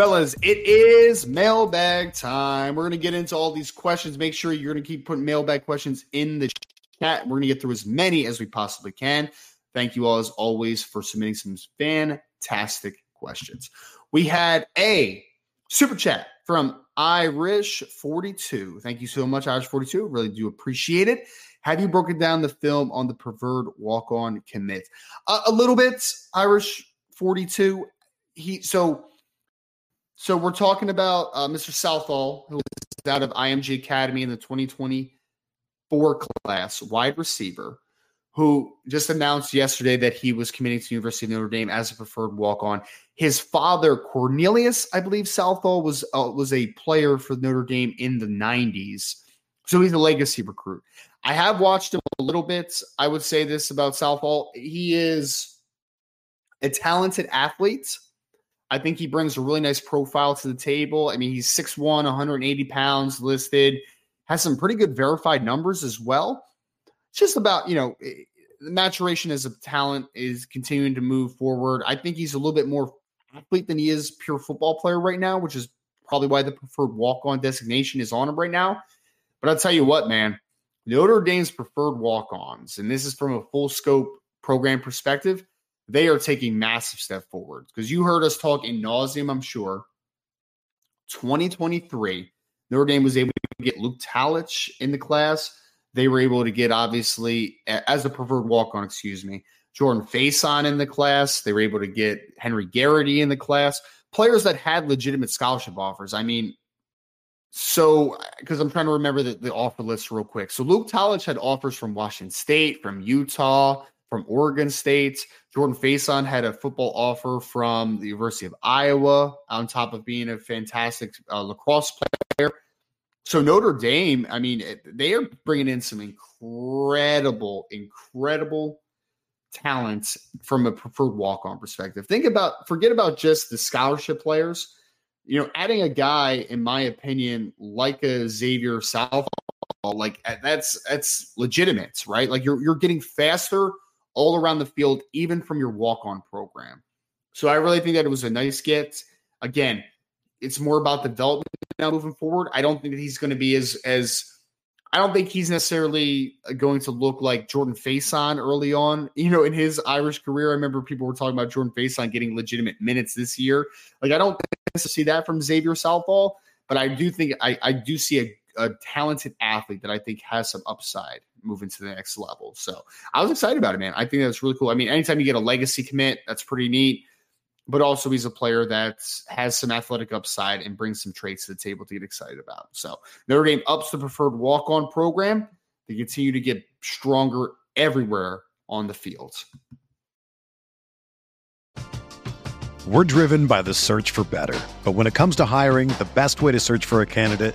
Fellas, it is mailbag time. We're going to get into all these questions. Make sure you're going to keep putting mailbag questions in the chat. We're going to get through as many as we possibly can. Thank you all, as always, for submitting some fantastic questions. We had a super chat from Irish42. Thank you so much, Irish42. Really do appreciate it. Have you broken down the film on the preferred walk on commit? Uh, a little bit, Irish42. He so so we're talking about uh, Mr. Southall, who is out of IMG Academy in the 2024 class, wide receiver, who just announced yesterday that he was committing to University of Notre Dame as a preferred walk-on. His father, Cornelius, I believe Southall was uh, was a player for Notre Dame in the 90s, so he's a legacy recruit. I have watched him a little bit. I would say this about Southall: he is a talented athlete I think he brings a really nice profile to the table. I mean, he's 6'1, 180 pounds listed, has some pretty good verified numbers as well. It's just about, you know, eh, the maturation as a talent is continuing to move forward. I think he's a little bit more athlete than he is pure football player right now, which is probably why the preferred walk on designation is on him right now. But I'll tell you what, man, Notre Dame's preferred walk ons, and this is from a full scope program perspective they are taking massive step forward because you heard us talk in nauseum, I'm sure. 2023, Notre Dame was able to get Luke Talich in the class. They were able to get, obviously, as the preferred walk on, excuse me, Jordan Faison in the class. They were able to get Henry Garrity in the class. Players that had legitimate scholarship offers. I mean, so uh, because I'm trying to remember the, the offer list real quick. So Luke Talich had offers from Washington State, from Utah, from Oregon State. Jordan Faison had a football offer from the University of Iowa, on top of being a fantastic uh, lacrosse player. So Notre Dame, I mean, they are bringing in some incredible, incredible talent from a preferred walk-on perspective. Think about, forget about just the scholarship players. You know, adding a guy, in my opinion, like a Xavier Southall, like that's that's legitimate, right? Like you're you're getting faster all around the field, even from your walk on program. So I really think that it was a nice get. Again, it's more about development now moving forward. I don't think that he's going to be as as I don't think he's necessarily uh, going to look like Jordan Faison early on. You know, in his Irish career, I remember people were talking about Jordan Faison getting legitimate minutes this year. Like I don't see that from Xavier Southall, but I do think I, I do see a, a talented athlete that I think has some upside moving to the next level. So I was excited about it, man. I think that's really cool. I mean, anytime you get a legacy commit, that's pretty neat. But also, he's a player that has some athletic upside and brings some traits to the table to get excited about. So Notre Dame ups the preferred walk on program. They continue to get stronger everywhere on the field. We're driven by the search for better. But when it comes to hiring, the best way to search for a candidate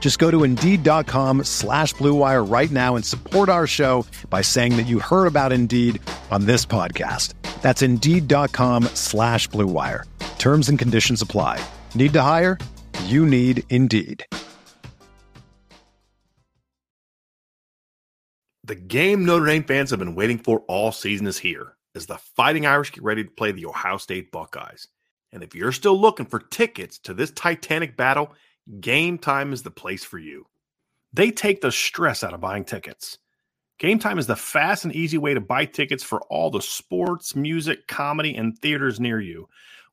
Just go to Indeed.com slash BlueWire right now and support our show by saying that you heard about Indeed on this podcast. That's Indeed.com slash BlueWire. Terms and conditions apply. Need to hire? You need Indeed. The game Notre Dame fans have been waiting for all season is here as the Fighting Irish get ready to play the Ohio State Buckeyes. And if you're still looking for tickets to this titanic battle, Game Time is the place for you. They take the stress out of buying tickets. Game Time is the fast and easy way to buy tickets for all the sports, music, comedy, and theaters near you.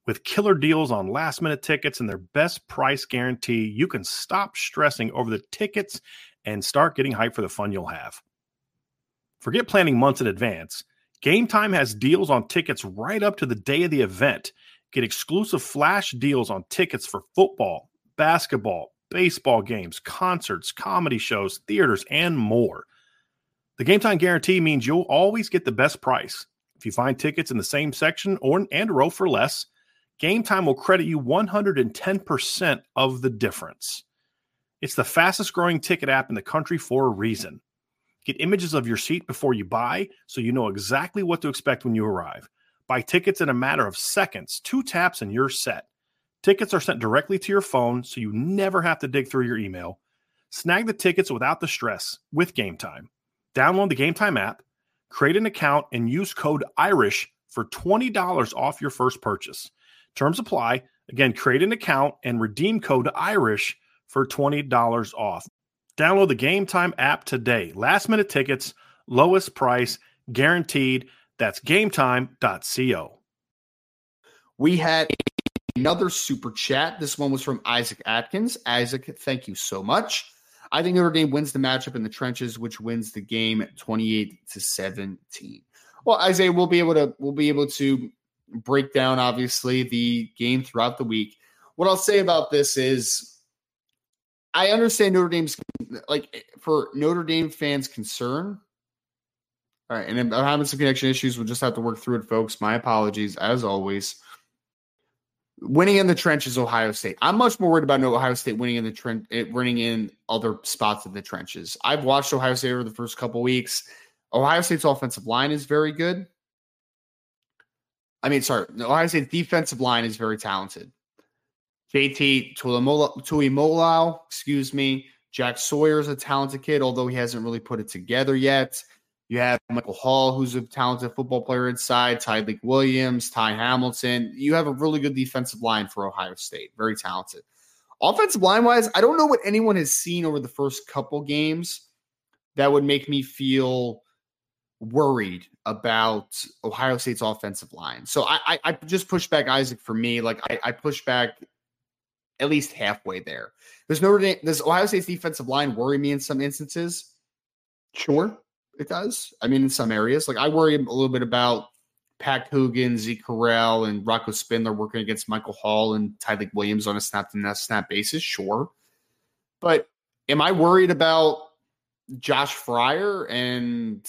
With killer deals on last minute tickets and their best price guarantee, you can stop stressing over the tickets and start getting hyped for the fun you'll have. Forget planning months in advance. Game Time has deals on tickets right up to the day of the event. Get exclusive flash deals on tickets for football, basketball, baseball games, concerts, comedy shows, theaters, and more. The Game Time guarantee means you'll always get the best price. If you find tickets in the same section or and row for less, Game Time will credit you 110% of the difference. It's the fastest growing ticket app in the country for a reason. Get images of your seat before you buy so you know exactly what to expect when you arrive. Buy tickets in a matter of seconds, two taps, and you're set. Tickets are sent directly to your phone so you never have to dig through your email. Snag the tickets without the stress with Game Time. Download the Game Time app, create an account, and use code IRISH for $20 off your first purchase. Terms apply. Again, create an account and redeem code IRISH for $20 off. Download the Game Time app today. Last minute tickets, lowest price, guaranteed. That's gametime.co. We had another super chat. This one was from Isaac Atkins. Isaac, thank you so much. I think Notre Dame wins the matchup in the trenches, which wins the game 28 to 17. Well, Isaiah, we'll be able to we'll be able to break down obviously the game throughout the week. What I'll say about this is I understand Notre Dame's like for Notre Dame fans' concern. All right, and I'm having some connection issues. We'll just have to work through it, folks. My apologies, as always. Winning in the trenches, Ohio State. I'm much more worried about Ohio State winning in the trench, winning in other spots of the trenches. I've watched Ohio State over the first couple weeks. Ohio State's offensive line is very good. I mean, sorry, Ohio State's defensive line is very talented. JT Tuimoloau, excuse me. Jack Sawyer is a talented kid, although he hasn't really put it together yet. You have Michael Hall, who's a talented football player inside, Tyleik Williams, Ty Hamilton. You have a really good defensive line for Ohio State. Very talented. Offensive line wise, I don't know what anyone has seen over the first couple games that would make me feel worried about Ohio State's offensive line. So I, I, I just push back Isaac for me. Like I, I push back at least halfway there. Does Ohio State's defensive line worry me in some instances? Sure, it does. I mean, in some areas, like I worry a little bit about Pat Coogan, Zeke Correll, and Rocco Spindler working against Michael Hall and Tyleik Williams on a snap to snap basis. Sure, but am I worried about Josh Fryar and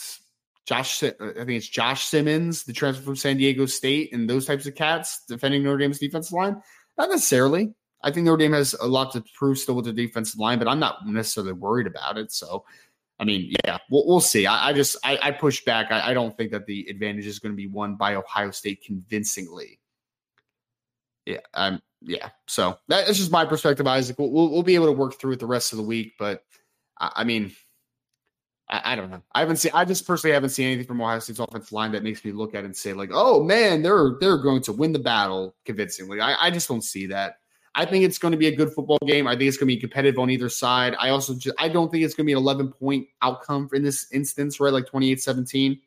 Josh? I think it's Josh Simmons, the transfer from San Diego State, and those types of cats defending Notre Dame's defensive line. Not necessarily. I think Notre Dame has a lot to prove still with the defensive line, but I'm not necessarily worried about it. So, I mean, yeah, we'll, we'll see. I, I, just I, I push back. I, I, don't think that the advantage is going to be won by Ohio State convincingly. Yeah, um, yeah. So that's just my perspective, Isaac. We'll, we'll, we'll be able to work through it the rest of the week, but I, I mean, I, I, don't know. I haven't seen. I just personally haven't seen anything from Ohio State's offensive line that makes me look at it and say like, "Oh man, they're they're going to win the battle convincingly." I, I just don't see that. I think it's going to be a good football game. I think it's going to be competitive on either side. I also just I don't think it's going to be an 11 point outcome in this instance, right? Like 28 17.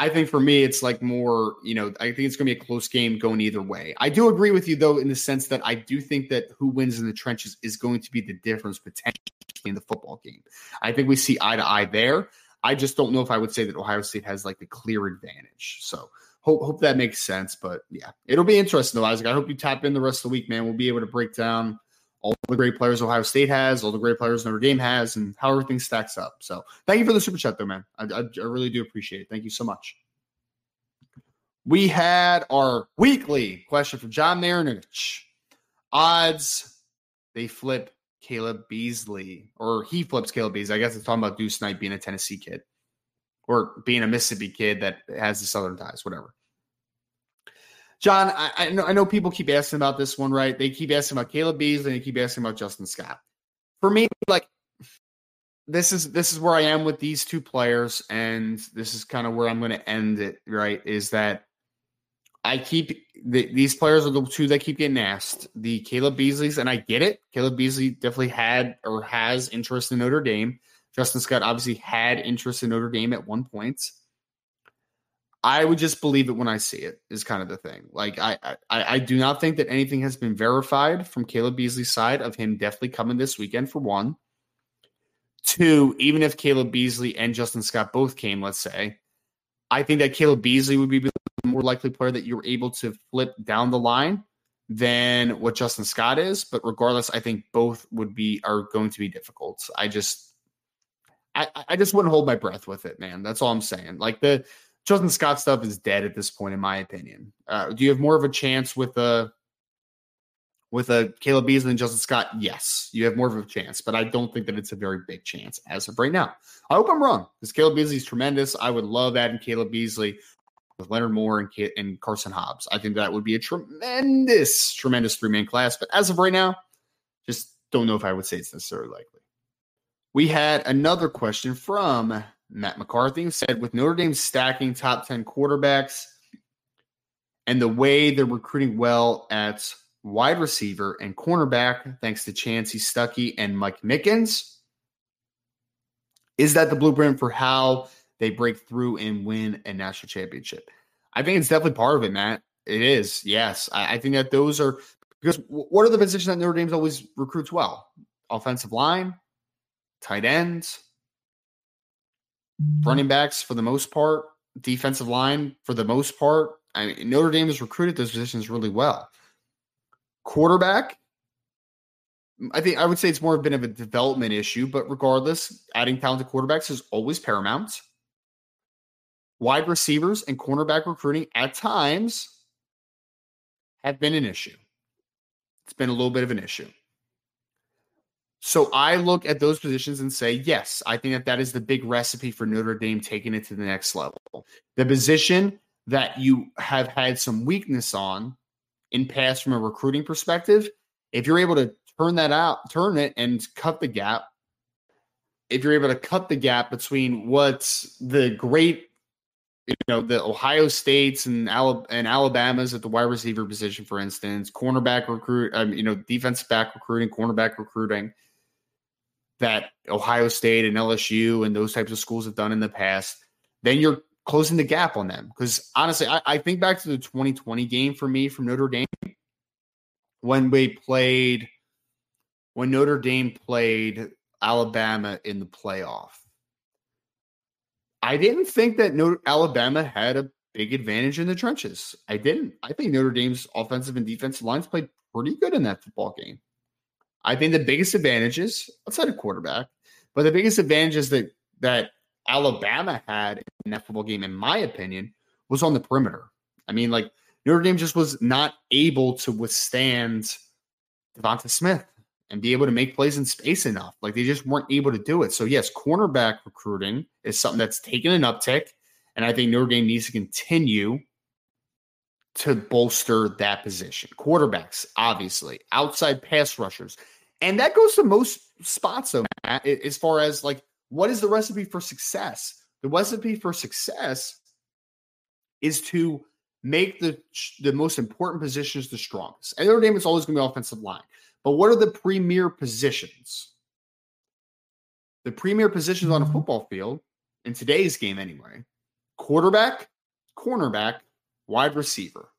I think for me, it's like more, you know, I think it's going to be a close game going either way. I do agree with you, though, in the sense that I do think that who wins in the trenches is going to be the difference potentially in the football game. I think we see eye to eye there. I just don't know if I would say that Ohio State has like the clear advantage. So hope hope that makes sense. But yeah, it'll be interesting though, Isaac. I hope you tap in the rest of the week, man. We'll be able to break down all the great players Ohio State has, all the great players Notre Dame has, and how everything stacks up. So thank you for the super chat though, man. I, I, I really do appreciate it. Thank you so much. We had our weekly question from John Marinovich. Odds they flip Caleb Beasley, or he flips Caleb Beasley. I guess it's talking about Deuce Knight being a Tennessee kid or being a Mississippi kid that has the Southern ties, whatever. John, I, I, know, I know people keep asking about this one, right? They keep asking about Caleb Beasley and they keep asking about Justin Scott. For me, like this is this is where I am with these two players, and this is kind of where I'm going to end it. Right? Is that I keep the, these players are the two that keep getting asked. The Caleb Beasleys, and I get it. Caleb Beasley definitely had or has interest in Notre Dame. Justin Scott obviously had interest in Notre Dame at one point. I would just believe it when I see it. Is kind of the thing. Like I, I, I do not think that anything has been verified from Caleb Beasley's side of him definitely coming this weekend. For one, two, even if Caleb Beasley and Justin Scott both came, let's say, I think that Caleb Beasley would be the more likely player that you're able to flip down the line than what Justin Scott is. But regardless, I think both would be are going to be difficult. I just I, I just wouldn't hold my breath with it, man. That's all I'm saying. Like the Justin Scott stuff is dead at this point, in my opinion. Uh, do you have more of a chance with a with a Caleb Beasley and Justin Scott? Yes, you have more of a chance, but I don't think that it's a very big chance as of right now. I hope I'm wrong because Caleb Beasley is tremendous. I would love adding Caleb Beasley with Leonard Moore and, and Carson Hobbs. I think that would be a tremendous, tremendous three man class. But as of right now, just don't know if I would say it's necessarily likely. We had another question from Matt McCarthy who said, with Notre Dame stacking top 10 quarterbacks and the way they're recruiting well at wide receiver and cornerback, thanks to Chansi Stuckey and Mike Mickens, is that the blueprint for how they break through and win a national championship? I think it's definitely part of it, Matt. It is, yes. I, I think that those are because what are the positions that Notre Dame's always recruits well? Offensive line, tight ends, mm-hmm. running backs for the most part, defensive line for the most part. I mean, Notre Dame has recruited those positions really well. Quarterback, mm, I think I would say it's more been of a development issue, but regardless, adding talented quarterbacks is always paramount. Wide receivers and cornerback recruiting at times have been an issue. It's been a little bit of an issue. So I look at those positions and say, yes, I think that that is the big recipe for Notre Dame taking it to the next level. The position that you have had some weakness on in past from a recruiting perspective, if you're able to turn that out, turn it and cut the gap, if you're able to cut the gap between what's the great you know the Ohio States and, and Alabama's at the wide receiver position, for instance, cornerback recruit, um, you know, defensive back recruiting, cornerback recruiting, that Ohio State and LSU and those types of schools have done in the past, then you're closing the gap on them. Because honestly, I, I, think back to the 2020 game for me from Notre Dame when we played, when Notre Dame played Alabama in the playoff. I didn't think that Notre, Alabama had a big advantage in the trenches. I didn't. I think Notre Dame's offensive and defensive lines played pretty good in that football game. I think the biggest advantages outside of quarterback, but the biggest advantages that that Alabama had in that football game, in my opinion, was on the perimeter. I mean, like Notre Dame just was not able to withstand Devonta Smith and be able to make plays in space enough. Like they just weren't able to do it. So yes, cornerback recruiting is something that's taken an uptick, and I think Notre Dame needs to continue to bolster that position. Quarterbacks, obviously, outside pass rushers. And that goes to most spots, though, Matt, as far as like what is the recipe for success? The recipe for success is to make the the most important positions the strongest. And Notre Dame is always going to be offensive line. But what are the premier positions? The premier positions on a mm-hmm. football field in today's game, anyway quarterback, cornerback, wide receiver,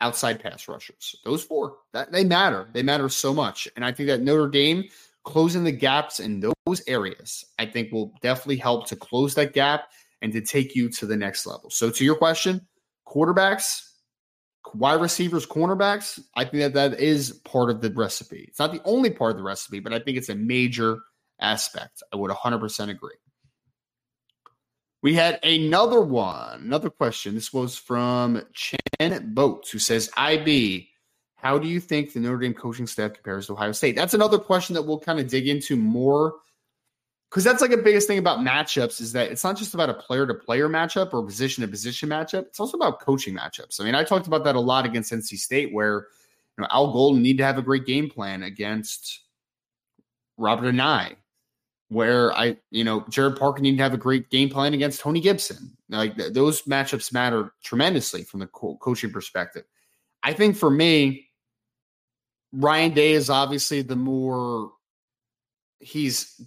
outside pass rushers. Those four, that they matter. They matter so much. And I think that Notre Dame closing the gaps in those areas, I think will definitely help to close that gap and to take you to the next level. So to your question, quarterbacks, wide receivers, cornerbacks, I think that that is part of the recipe. It's not the only part of the recipe, but I think it's a major aspect. I would 100% agree. We had another one, another question. This was from Chen Boats, who says, IB, how do you think the Notre Dame coaching staff compares to Ohio State? That's another question that we'll kind of dig into more because that's like the biggest thing about matchups is that it's not just about a player to player matchup or position to position matchup. It's also about coaching matchups. I mean, I talked about that a lot against NC State, where you know Al Golden need to have a great game plan against Robert Anae where I, you know, Gerad Parker needed to have a great game plan against Tony Gibson. Like th- those matchups matter tremendously from the co- coaching perspective. I think for me, Ryan Day is obviously the more he's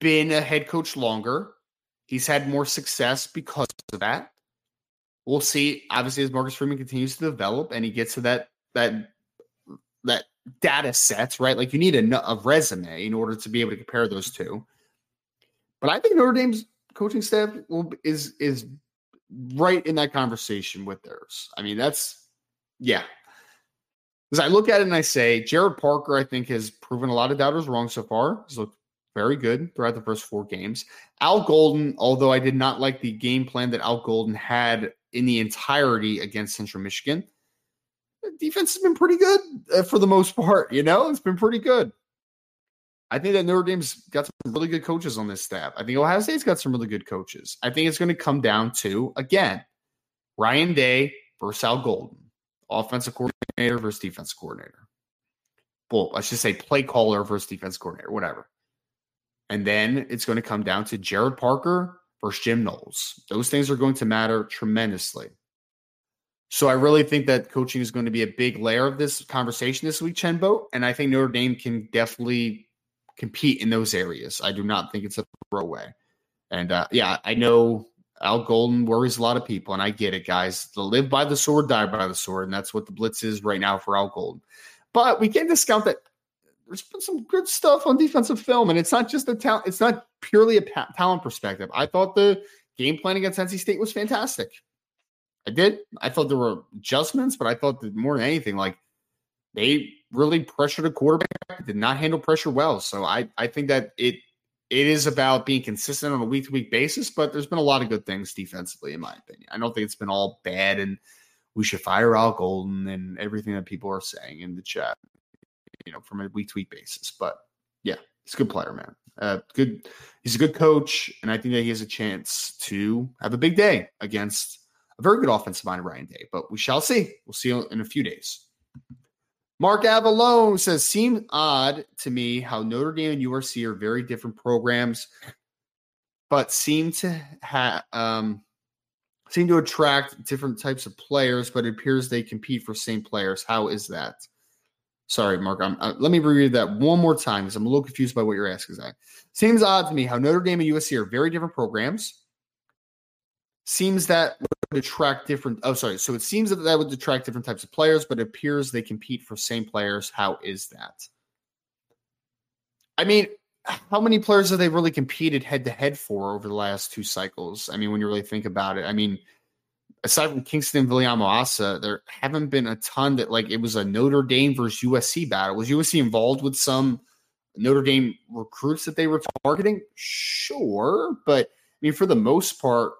been a head coach longer. He's had more success because of that. We'll see. Obviously, as Marcus Freeman continues to develop and he gets to that that that data sets, right? Like you need a, a resume in order to be able to compare those two. But I think Notre Dame's coaching staff will, is is right in that conversation with theirs. I mean, that's yeah. As I look at it and I say, Gerad Parker, I think, has proven a lot of doubters wrong so far. He's looked very good throughout the first four games. Al Golden, although I did not like the game plan that Al Golden had in the entirety against Central Michigan, defense has been pretty good uh, for the most part. You know, it's been pretty good. I think that Notre Dame's got some really good coaches on this staff. I think Ohio State's got some really good coaches. I think it's going to come down to again Ryan Day versus Al Golden, offensive coordinator versus defense coordinator. Well, I should say play caller versus defense coordinator, whatever. And then it's going to come down to Gerad Parker versus Jim Knowles. Those things are going to matter tremendously. So I really think that coaching is going to be a big layer of this conversation this week, Chenbo. And I think Notre Dame can definitely compete in those areas. I do not think it's a throwaway. And uh, yeah, I know Al Golden worries a lot of people, and I get it, guys. To live by the sword, die by the sword, and that's what the blitz is right now for Al Golden. But we can't discount that there's been some good stuff on defensive film, and it's not just a talent. It's not purely a pa- talent perspective. I thought the game plan against NC State was fantastic. I did. I thought there were adjustments, but I thought that more than anything, like they really pressured a quarterback, did not handle pressure well. So I, I think that it it is about being consistent on a week to week basis, but there's been a lot of good things defensively, in my opinion. I don't think it's been all bad and we should fire Al Golden and everything that people are saying in the chat, you know, from a week to week basis. But yeah, he's a good player, man. Uh, good. He's a good coach, and I think that he has a chance to have a big day against a very good offensive mind, Ryan Day. But we shall see. We'll see in a few days. Mark Avalone says, "Seems odd to me how Notre Dame and USC are very different programs, but seem to have um, seem to attract different types of players. But it appears they compete for same players. How is that?" Sorry, Mark. Uh, let me reread that one more time because I'm a little confused by what you're asking. Zach. Seems odd to me how Notre Dame and USC are very different programs. Seems that attract different. Oh, sorry. So it seems that that would attract different types of players, but it appears they compete for same players. How is that? I mean, how many players have they really competed head to head for over the last two cycles? I mean, when you really think about it, I mean, aside from Kingston and Viliamu-Asa, there haven't been a ton that like it was a Notre Dame versus USC battle. Was USC involved with some Notre Dame recruits that they were targeting? Sure, but I mean, for the most part,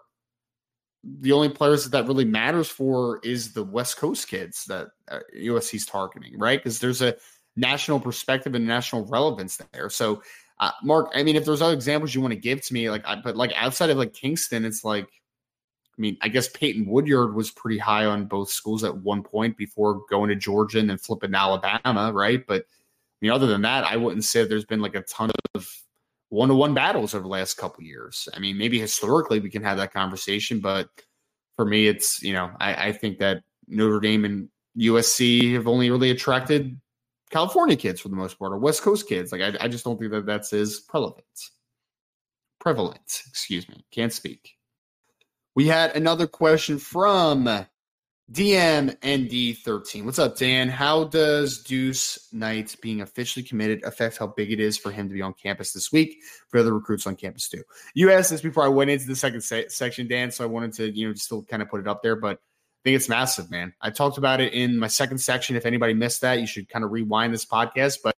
the only players that that really matters for is the West Coast kids that uh, USC's targeting, right? Because there's a national perspective and national relevance there. So, uh, Mark, I mean, if there's other examples you want to give to me, like, I, but like outside of like Kingston, it's like, I mean, I guess Peyton Woodyard was pretty high on both schools at one point before going to Georgia and then flipping to Alabama, right? But I mean, other than that, I wouldn't say there's been like a ton of one-to-one battles over the last couple years. I mean, maybe historically we can have that conversation, but for me, it's you know, I, I think that Notre Dame and USC have only really attracted California kids for the most part, or West Coast kids. Like I, I just don't think that that's as prevalent. Prevalent, excuse me, can't speak. We had another question from DMND13. What's up, Dan? How does Deuce Knight being officially committed affect how big it is for him to be on campus this week for other recruits on campus too? You asked this before I went into the second se- section, Dan, so I wanted to, you know, still kind of put it up there, but I think it's massive, man. I talked about it in my second section. If anybody missed that, you should kind of rewind this podcast, but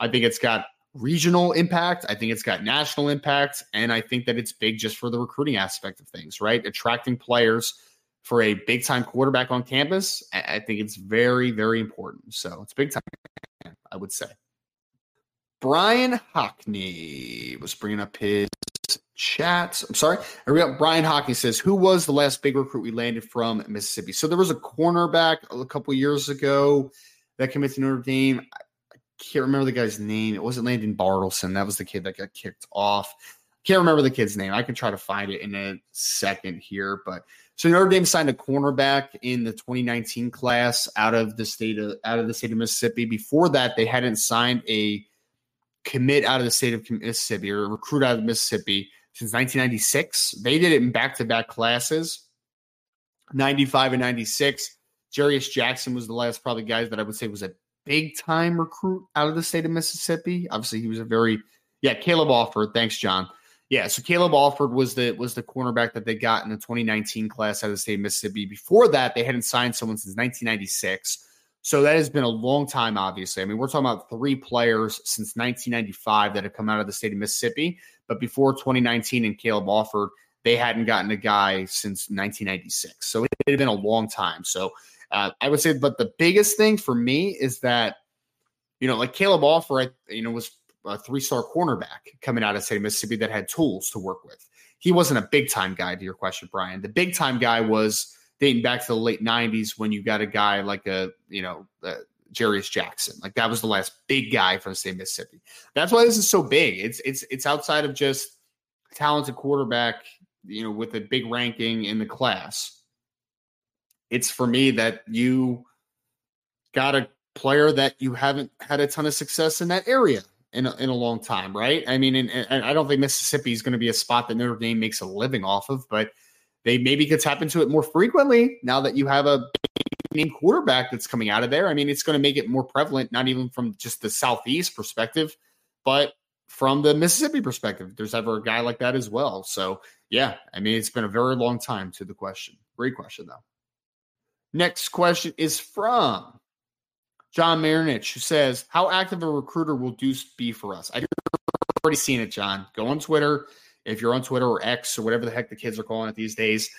I think it's got regional impact. I think it's got national impact. And I think that it's big just for the recruiting aspect of things, right? Attracting players – for a big time quarterback on campus, I think it's very, very important. So it's big time, I would say. Brian Hockney was bringing up his chats. I'm sorry. Brian Hockney says, Who was the last big recruit we landed from Mississippi? So there was a cornerback a couple years ago that committed to Notre Dame. I can't remember the guy's name. It wasn't Landon Bartleson. That was the kid that got kicked off. Can't remember the kid's name. I can try to find it in a second here, but so Notre Dame signed a cornerback in the 2019 class out of the state of out of the state of Mississippi. Before that, they hadn't signed a commit out of the state of Mississippi or recruit out of Mississippi since 1996. They did it in back-to-back classes, 95 and 96. Jarious Jackson was the last probably guys that I would say was a big time recruit out of the state of Mississippi. Obviously, he was a very yeah, Caleb Offord. Thanks, John. Yeah, so Caleb Offord was the was the cornerback that they got in the 2019 class out of the state of Mississippi. Before that, they hadn't signed someone since 1996. So that has been a long time, obviously. I mean, we're talking about three players since 1995 that have come out of the state of Mississippi. But before 2019 and Caleb Offord, they hadn't gotten a guy since 1996. So it had been a long time. So uh, I would say, but the biggest thing for me is that, you know, like Caleb Offord, you know, was a three star cornerback coming out of state of Mississippi that had tools to work with. He wasn't a big time guy to your question, Brian. The big time guy was dating back to the late 90s when you got a guy like a, you know, uh, Jarious Jackson. Like that was the last big guy from state of Mississippi. That's why this is so big. It's it's it's outside of just talented quarterback, you know, with a big ranking in the class. It's for me that you got a player that you haven't had a ton of success in that area in a, in a long time, right? I mean, and, and I don't think Mississippi is going to be a spot that Notre Dame makes a living off of, but they maybe could tap into it more frequently now that you have a name quarterback that's coming out of there. I mean, it's going to make it more prevalent, not even from just the Southeast perspective, but from the Mississippi perspective. There's ever a guy like that as well. So, yeah, I mean, it's been a very long time to the question. Great question, though. Next question is from John Marinich, who says, How active a recruiter will Deuce be for us? I've already seen it, John. Go on Twitter. If you're on Twitter or X or whatever the heck the kids are calling it these days,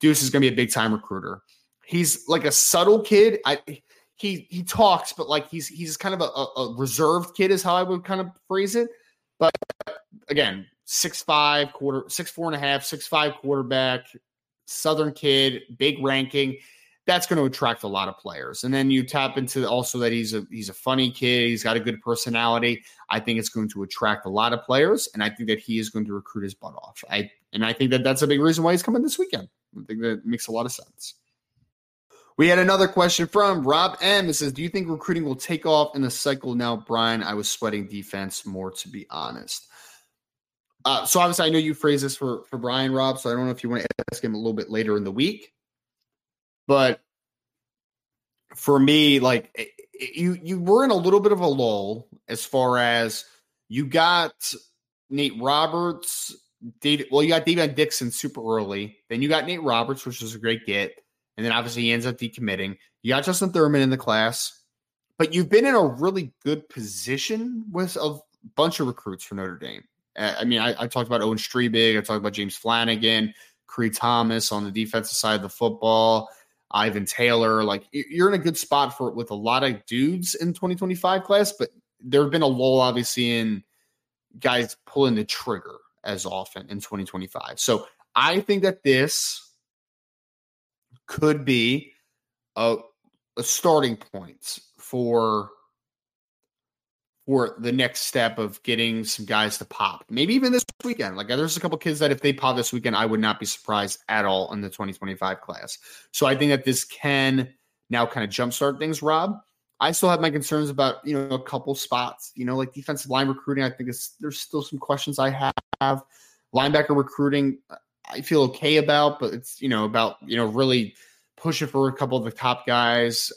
Deuce is going to be a big time recruiter. He's like a subtle kid. I he he talks, but like he's he's kind of a, a reserved kid, is how I would kind of phrase it. But again, six five quarter, six four and a half, six five quarterback, Southern kid, big ranking that's going to attract a lot of players. And then you tap into also that he's a he's a funny kid, he's got a good personality. I think it's going to attract a lot of players, and I think that he is going to recruit his butt off. I and I think that that's a big reason why he's coming this weekend. I think that makes a lot of sense. We had another question from Rob M. It says, "Do you think recruiting will take off in the cycle now, Brian? I was sweating defense more, to be honest." Uh, so obviously, I know you phrase this for for Brian Rob, so I don't know if you want to ask him a little bit later in the week. But for me, like eh, eh, you you were in a little bit of a lull as far as you got Nate Roberts, David. Well, you got David Dixon super early. Then you got Nate Roberts, which was a great get, and then obviously he ends up decommitting. You got Justin Thurman in the class, but you've been in a really good position with a bunch of recruits for Notre Dame. I mean, I, I talked about Owen Strebig. I talked about James Flanagan, Creed Thomas on the defensive side of the football. Ivan Taylor. Like you're in a good spot for with a lot of dudes in 2025 class, but there have been a lull obviously in guys pulling the trigger as often in 2025. So I think that this could be a, a starting point for for the next step of getting some guys to pop. Maybe even this weekend. Like there's a couple kids that if they pop this weekend, I would not be surprised at all in the 2025 class. So I think that this can now kind of jumpstart things, Rob. I still have my concerns about, you know, a couple spots, you know, like defensive line recruiting. I think there's still some questions I have. Linebacker recruiting, I feel okay about, but it's, you know, about, you know, really pushing for a couple of the top guys.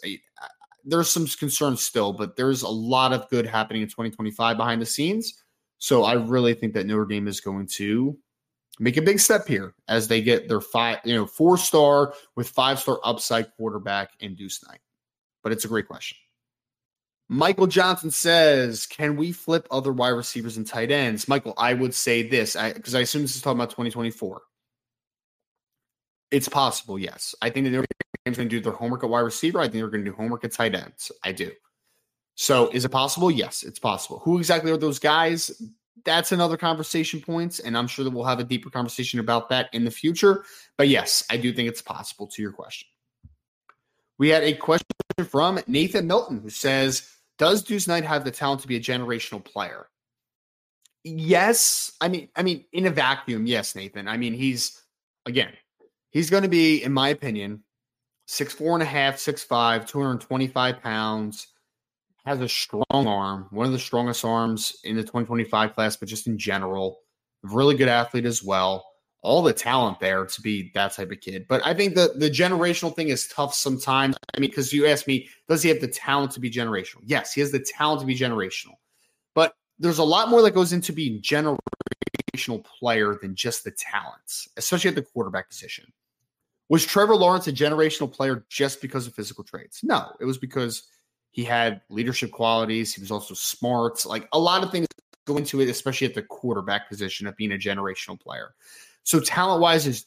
There's some concerns still, but there's a lot of good happening in 2025 behind the scenes. So I really think that Notre Dame is going to make a big step here as they get their five, you know, four star with five star upside quarterback in Deuce Knight. But it's a great question. Michael Johnson says, "Can we flip other wide receivers and tight ends?" Michael, I would say this because I, I, assume this is talking about 2024. It's possible, yes. I think that Notre Dame's going to do their homework at wide receiver. I think they're going to do homework at tight ends. I do. So, is it possible? Yes, it's possible. Who exactly are those guys? That's another conversation points, point, and I'm sure that we'll have a deeper conversation about that in the future. But yes, I do think it's possible. To your question, we had a question from Nathan Milton who says, does Deuce Knight have the talent to be a generational player? Yes. I mean, I mean, in a vacuum, yes, Nathan. I mean, he's again, he's to be, in my opinion, six four and a half, six five, 225 pounds, has a strong arm, one of the strongest arms in the 2025 class, but just in general, really good athlete as well all the talent there to be that type of kid. But I think the the generational thing is tough sometimes. I mean, because you asked me, does he have the talent to be generational? Yes, he has the talent to be generational. But there's a lot more that goes into being generational player than just the talents, especially at the quarterback position. Was Trevor Lawrence a generational player just because of physical traits? No, it was because he had leadership qualities. He was also smart. Like a lot of things go into it, especially at the quarterback position of being a generational player. So talent wise, is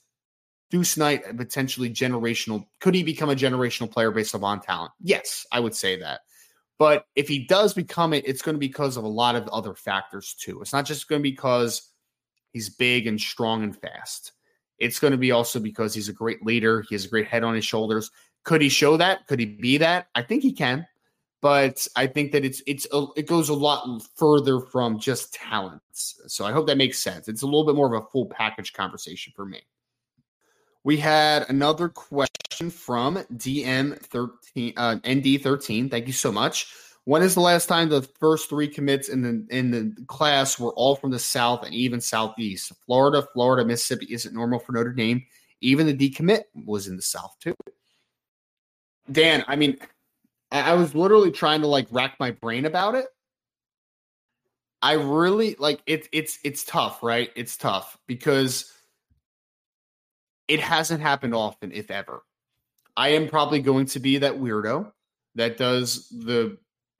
Deuce Knight potentially generational? Could he become a generational player based upon talent? Yes, I would say that. But if he does become it, it's going to be because of a lot of other factors too. It's not just going to be because he's big and strong and fast. It's going to be also because he's a great leader. He has a great head on his shoulders. Could he show that? Could he be that? I think he can but I think that it's it's a, it goes a lot further from just talents. So I hope that makes sense. It's a little bit more of a full package conversation for me. We had another question from DM13 uh, ND13. Thank you so much. When is the last time the first three commits in the in the class were all from the South and even Southeast? Florida, Florida, Mississippi isn't normal for Notre Dame. Even the decommit was in the South too. Dan, I mean, I was literally trying to like rack my brain about it. I really like it's it's it's tough, right? It's tough because it hasn't happened often, if ever. I am probably going to be that weirdo that does the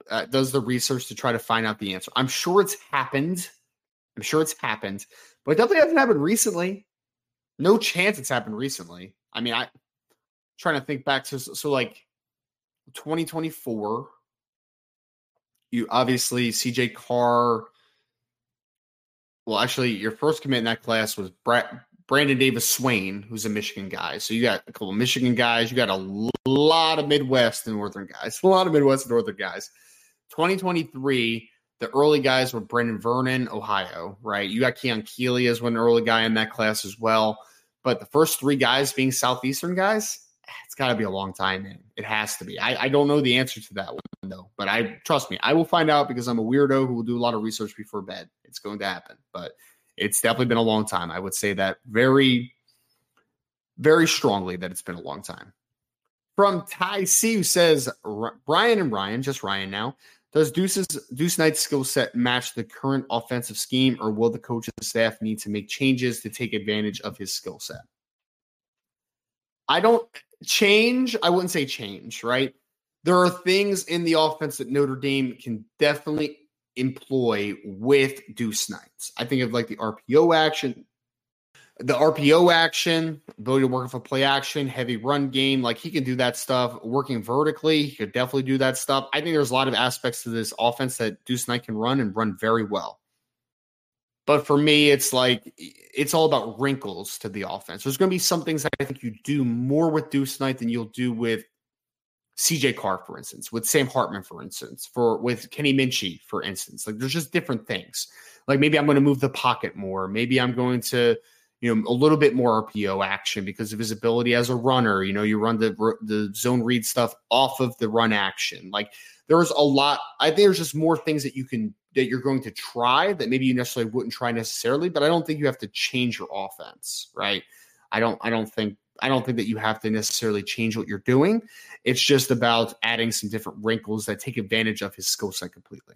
uh, does the research to try to find out the answer. I'm sure it's happened. I'm sure it's happened, but it definitely hasn't happened recently. No chance it's happened recently. I mean, I trying to think back to so like 2024, you obviously CJ Carr. Well, actually, your first commit in that class was Brett, Brandon Davis Swain, who's a Michigan guy. So you got a couple Michigan guys. You got a lot of Midwest and Northern guys. A lot of Midwest and Northern guys. 2023, the early guys were Brenan Vernon, Ohio, right? You got Keon Keeley as one early guy in that class as well. But the first three guys being Southeastern guys, it's got to be a long time in. It has to be. I, I don't know the answer to that one though, but I trust me, I will find out because I'm a weirdo who will do a lot of research before bed. It's going to happen, but it's definitely been a long time. I would say that very, very strongly that it's been a long time. From Ty C, who says Brian and Ryan, just Ryan now. Does Deuce's Deuce Knight's skill set match the current offensive scheme, or will the coach's staff need to make changes to take advantage of his skill set? I don't change, I wouldn't say change, right? There are things in the offense that Notre Dame can definitely employ with Deuce Knights. I think of like the RPO action, the RPO action, ability to work off a play action, heavy run game. Like he can do that stuff. Working vertically, he could definitely do that stuff. I think there's a lot of aspects to this offense that Deuce Knight can run and run very well. But for me, it's like it's all about wrinkles to the offense. There's going to be some things that I think you do more with Deuce Knight than you'll do with CJ Carr, for instance, with Sam Hartman, for instance, for with Kenny Minchey, for instance. Like there's just different things. Like maybe I'm going to move the pocket more. Maybe I'm going to, you know, a little bit more RPO action because of his ability as a runner. You know, you run the the zone read stuff off of the run action. Like there's a lot. I think there's just more things that you can that you're going to try that maybe you necessarily wouldn't try necessarily. But I don't think you have to change your offense, right? I don't. I don't think I don't think that you have to necessarily change what you're doing. It's just about adding some different wrinkles that take advantage of his skill set completely.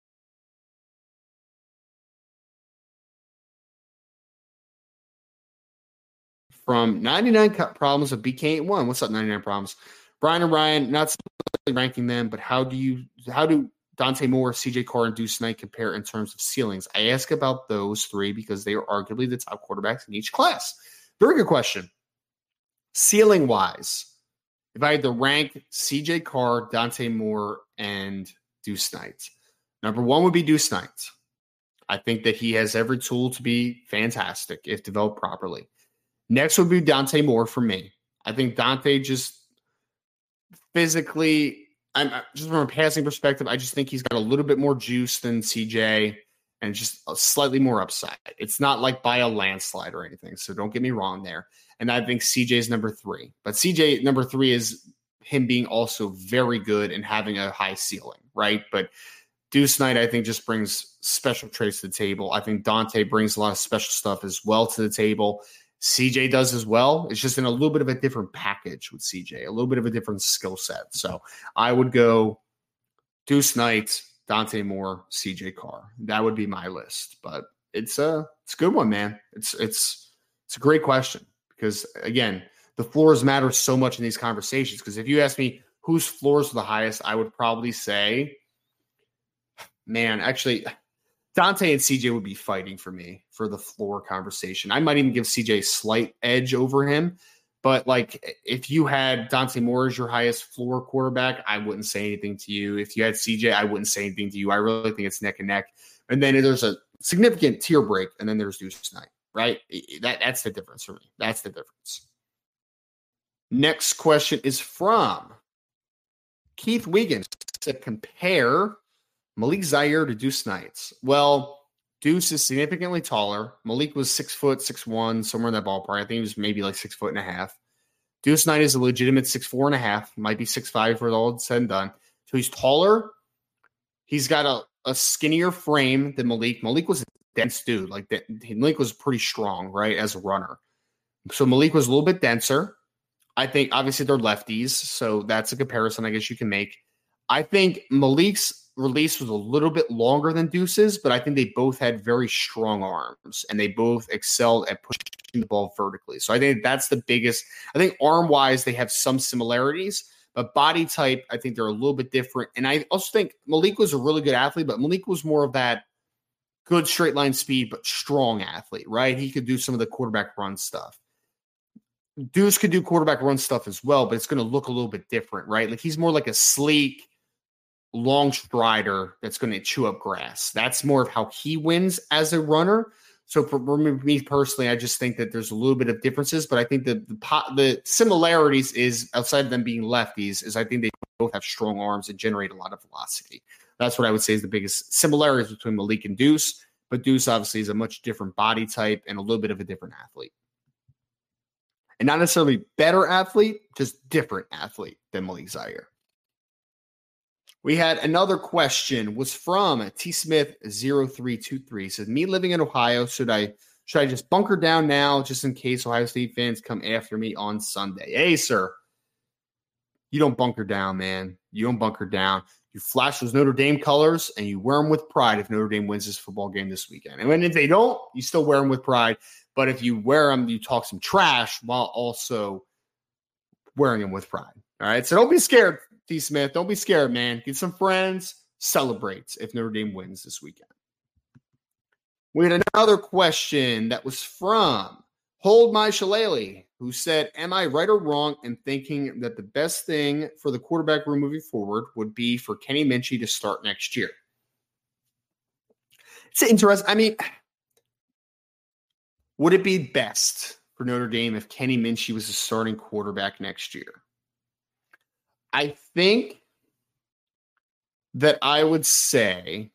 From 99 problems of BK81. What's up, 99 problems? Brian and Ryan, not ranking them, but how do you how do Dante Moore, CJ Carr, and Deuce Knight compare in terms of ceilings? I ask about those three because they are arguably the top quarterbacks in each class. Very good question. Ceiling wise, if I had to rank CJ Carr, Dante Moore, and Deuce Knight, number one would be Deuce Knight. I think that he has every tool to be fantastic if developed properly. Next would be Dante Moore for me. I think Dante just physically, I'm uh, just from a passing perspective, I just think he's got a little bit more juice than CJ and just slightly more upside. It's not like by a landslide or anything. So don't get me wrong there and I think CJ is number three. But CJ number three is him being also very good and having a high ceiling, right? But Deuce Knight, I think, just brings special traits to the table. I think Dante brings a lot of special stuff as well to the table. CJ does as well. It's just in a little bit of a different package with CJ, a little bit of a different skill set. So I would go Deuce Knight, Dante Moore, CJ Carr. That would be my list. But it's a it's a good one, man. It's it's it's a great question because again, the floors matter so much in these conversations. Because if you ask me whose floors are the highest, I would probably say, man, actually, Dante and CJ would be fighting for me for the floor conversation. I might even give CJ a slight edge over him. But like, if you had Dante Moore as your highest floor quarterback, I wouldn't say anything to you. If you had CJ, I wouldn't say anything to you. I really think it's neck and neck. And then there's a significant tier break, and then there's Deuce Knight right? That that's the difference for me. That's the difference. Next question is from Keith Wiggins to compare Malik Zaire to Deuce Knights. Well, Deuce is significantly taller. Malik was six foot, six one, somewhere in that ballpark. I think he was maybe like six foot and a half. Deuce Knight is a legitimate six four and a half, might be six five for all said and done. So he's taller. He's got a, a skinnier frame than Malik. Malik was a dense dude. Like Malik was pretty strong, right, as a runner. So Malik was a little bit denser. I think obviously they're lefties, so that's a comparison I guess you can make. I think Malik's release was a little bit longer than Deuce's, but I think they both had very strong arms and they both excelled at pushing the ball vertically. So I think that's the biggest. I think arm wise, they have some similarities, but body type, I think they're a little bit different. And I also think Malik was a really good athlete, but Malik was more of that good straight line speed, but strong athlete, right? He could do some of the quarterback run stuff. Deuce could do quarterback run stuff as well, but it's going to look a little bit different, right? Like he's more like a sleek, long strider that's going to chew up grass. That's more of how he wins as a runner. So for me personally, I just think that there's a little bit of differences, but I think the the, the similarities is outside of them being lefties is I think they both have strong arms and generate a lot of velocity. That's what I would say is the biggest similarities between Malik and Deuce. But Deuce obviously is a much different body type and a little bit of a different athlete. And not necessarily better athlete, just different athlete than Malik Zaire. We had another question was from T Smith 0323. Says, me living in Ohio, should I should I just bunker down now just in case Ohio State fans come after me on Sunday? Hey, sir. You don't bunker down, man. You don't bunker down. You flash those Notre Dame colors and you wear them with pride if Notre Dame wins this football game this weekend. And if they don't, you still wear them with pride. But if you wear them, you talk some trash while also wearing them with pride. All right. So don't be scared, Smith. Don't be scared, man. Get some friends, celebrate if Notre Dame wins this weekend. We had another question that was from Hold My Shillelagh, who said, Am I right or wrong in thinking that the best thing for the quarterback room moving forward would be for Kenny Minchey to start next year? It's interesting. I mean, would it be best for Notre Dame if Kenny Minchey was the starting quarterback next year? I think that I would say,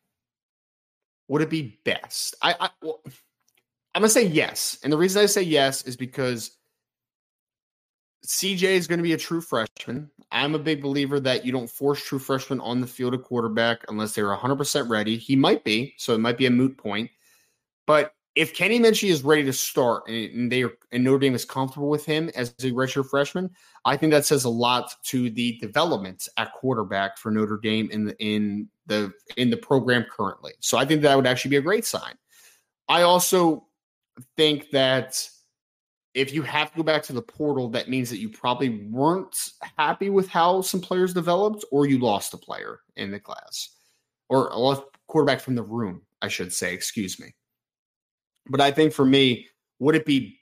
would it be best? I, I well, I'm gonna say yes, and the reason I say yes is because CJ is going to be a true freshman. I'm a big believer that you don't force true freshmen on the field of quarterback unless they're 100% ready. He might be, so it might be a moot point. But if Kenny Minchey is ready to start and they are, and Notre Dame is comfortable with him as a redshirt freshman, I think that says a lot to the development at quarterback for Notre Dame in the in the in the program currently. So I think that would actually be a great sign. I also think that if you have to go back to the portal, that means that you probably weren't happy with how some players developed, or you lost a player in the class, or a quarterback from the room, I should say. Excuse me. But I think for me, would it be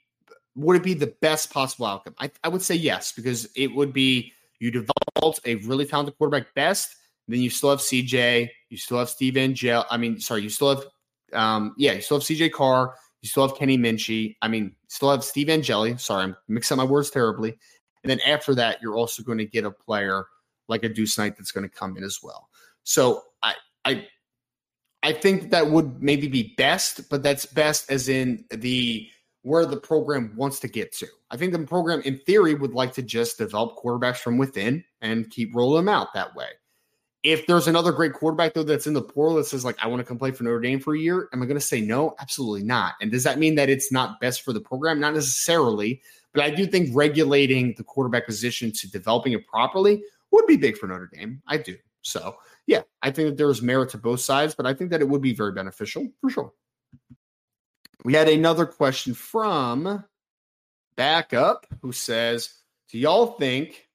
would it be the best possible outcome? I, I would say yes, because it would be you developed a really talented quarterback best, then you still have CJ, you still have Steve Angel. I mean, sorry, you still have um, yeah, you still have CJ Carr, you still have Kenny Minchey. I mean, still have Steve Angeli. Sorry, I'm mixing up my words terribly. And then after that, you're also going to get a player like a Deuce Knight that's going to come in as well. So I I I think that would maybe be best, but that's best as in the where the program wants to get to. I think the program, in theory, would like to just develop quarterbacks from within and keep rolling them out that way. If there's another great quarterback though that's in the portal that says like I want to come play for Notre Dame for a year, am I going to say no? Absolutely not. And does that mean that it's not best for the program? Not necessarily, but I do think regulating the quarterback position to developing it properly would be big for Notre Dame. I do. So yeah, I think that there is merit to both sides, but I think that it would be very beneficial for sure. We had another question from Backup who says, Do y'all think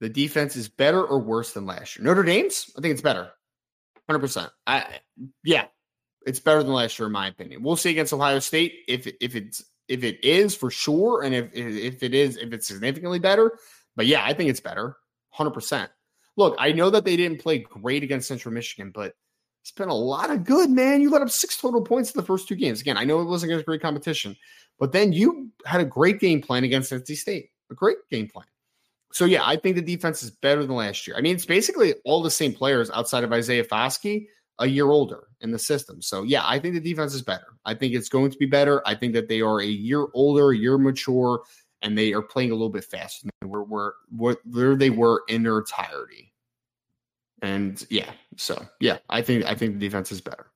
the defense is better or worse than last year? Notre Dame's? I think it's better. 100%. I, yeah, it's better than last year, in my opinion. We'll see against Ohio State if, if it's if it is for sure, and if if it is, if it's significantly better. But yeah, I think it's better, hundred percent look, I know that they didn't play great against Central Michigan, but it's been a lot of good, man. You let up six total points in the first two games. Again, I know it wasn't against great competition, but then you had a great game plan against NC State, a great game plan. So yeah, I think the defense is better than last year. I mean, it's basically all the same players outside of Isaiah Foskey, a year older in the system. So yeah, I think the defense is better. I think it's going to be better. I think that they are a year older, a year mature, and they are playing a little bit faster than where, where, where they were in their entirety. And yeah, so yeah, I think I think the defense is better.